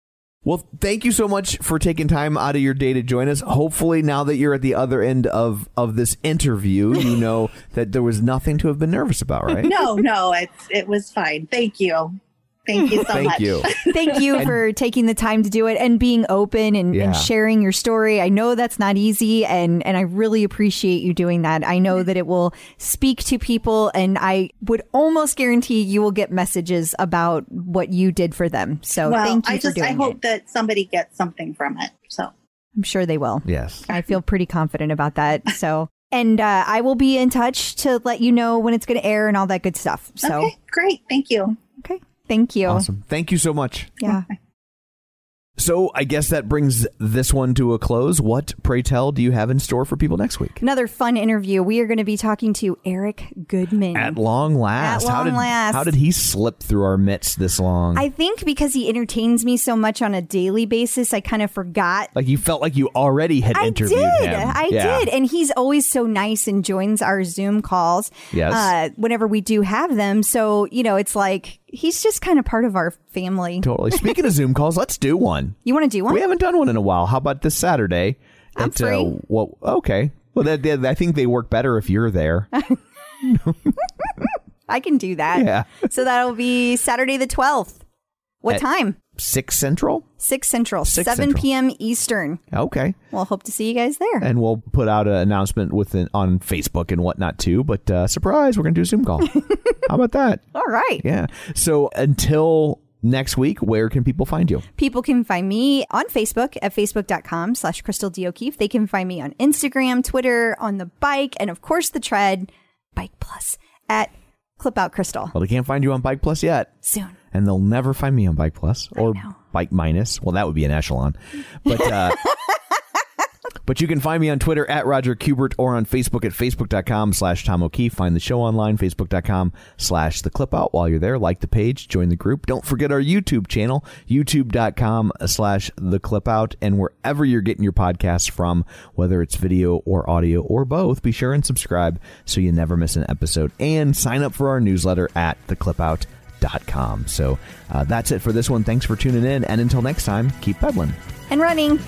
Well, thank you so much for taking time out of your day to join us. Hopefully, now that you're at the other end of, of this interview, you know that there was nothing to have been nervous about, right? No, no, it it was fine. Thank you. Thank you so Thank much. you. Thank you for taking the time to do it and being open and, Yeah. and sharing your story. I know that's not easy, and, and I really appreciate you doing that. I know that it will speak to people, and I would almost guarantee you will get messages about what you did for them. So well, thank you I for just doing I hope it. that somebody gets something from it. So I'm sure they will. Yes. I feel pretty confident about that. So. And uh, I will be in touch to let you know when it's going to air and all that good stuff. So, okay, great. Thank you. okay. Thank you. Awesome. Thank you so much. Yeah. So I guess that brings this one to a close. What, pray tell, do you have in store for people next week? Another fun interview. We are going to be talking to Eric Goodman. At long last. At how long did last. how did he slip through our midst this long? I think because he entertains me so much on a daily basis, I kind of forgot. like you felt like you already had I interviewed did. him. I Yeah. did. And he's always so nice and joins our Zoom calls Yes. uh, whenever we do have them. So, you know, it's like he's just kind of part of our family. Totally. Speaking of Zoom calls, let's do one. You want to do one? We haven't done one in a while. How about this Saturday? I'm At, uh, free. well, okay. Well, that, that- I think they work better if you're there. I can do that. Yeah. So that'll be Saturday the 12th. What At- time? Six Central. 6 Central, Six 7 Central. p.m. Eastern. Okay. We'll hope to see you guys there. And we'll put out an announcement with an, on Facebook and whatnot too. But uh, surprise, we're gonna do a Zoom call. How about that? All right. Yeah. So until next week, where can people find you? People can find me on Facebook at facebook.com slash Crystal D. O'Keefe. They can find me on Instagram, Twitter, on the bike, and of course the tread, Bike Plus, at Clip Out Crystal. Well, they can't find you on Bike Plus yet. Soon. And they'll never find me on Bike Plus or. Bike Minus. Well, that would be an echelon, but uh, but you can find me on Twitter at Roger Kubert or on Facebook at facebook.com slash Tom O'Keefe. Find the show online, facebook.com slash the clip out. While you're there, like the page, join the group. Don't forget our YouTube channel, youtube.com slash the clip out. And wherever you're getting your podcasts from, whether it's video or audio or both, be sure and subscribe so you never miss an episode and sign up for our newsletter at com. So uh, that's it for this one. Thanks for tuning in. And until next time, keep peddling and running.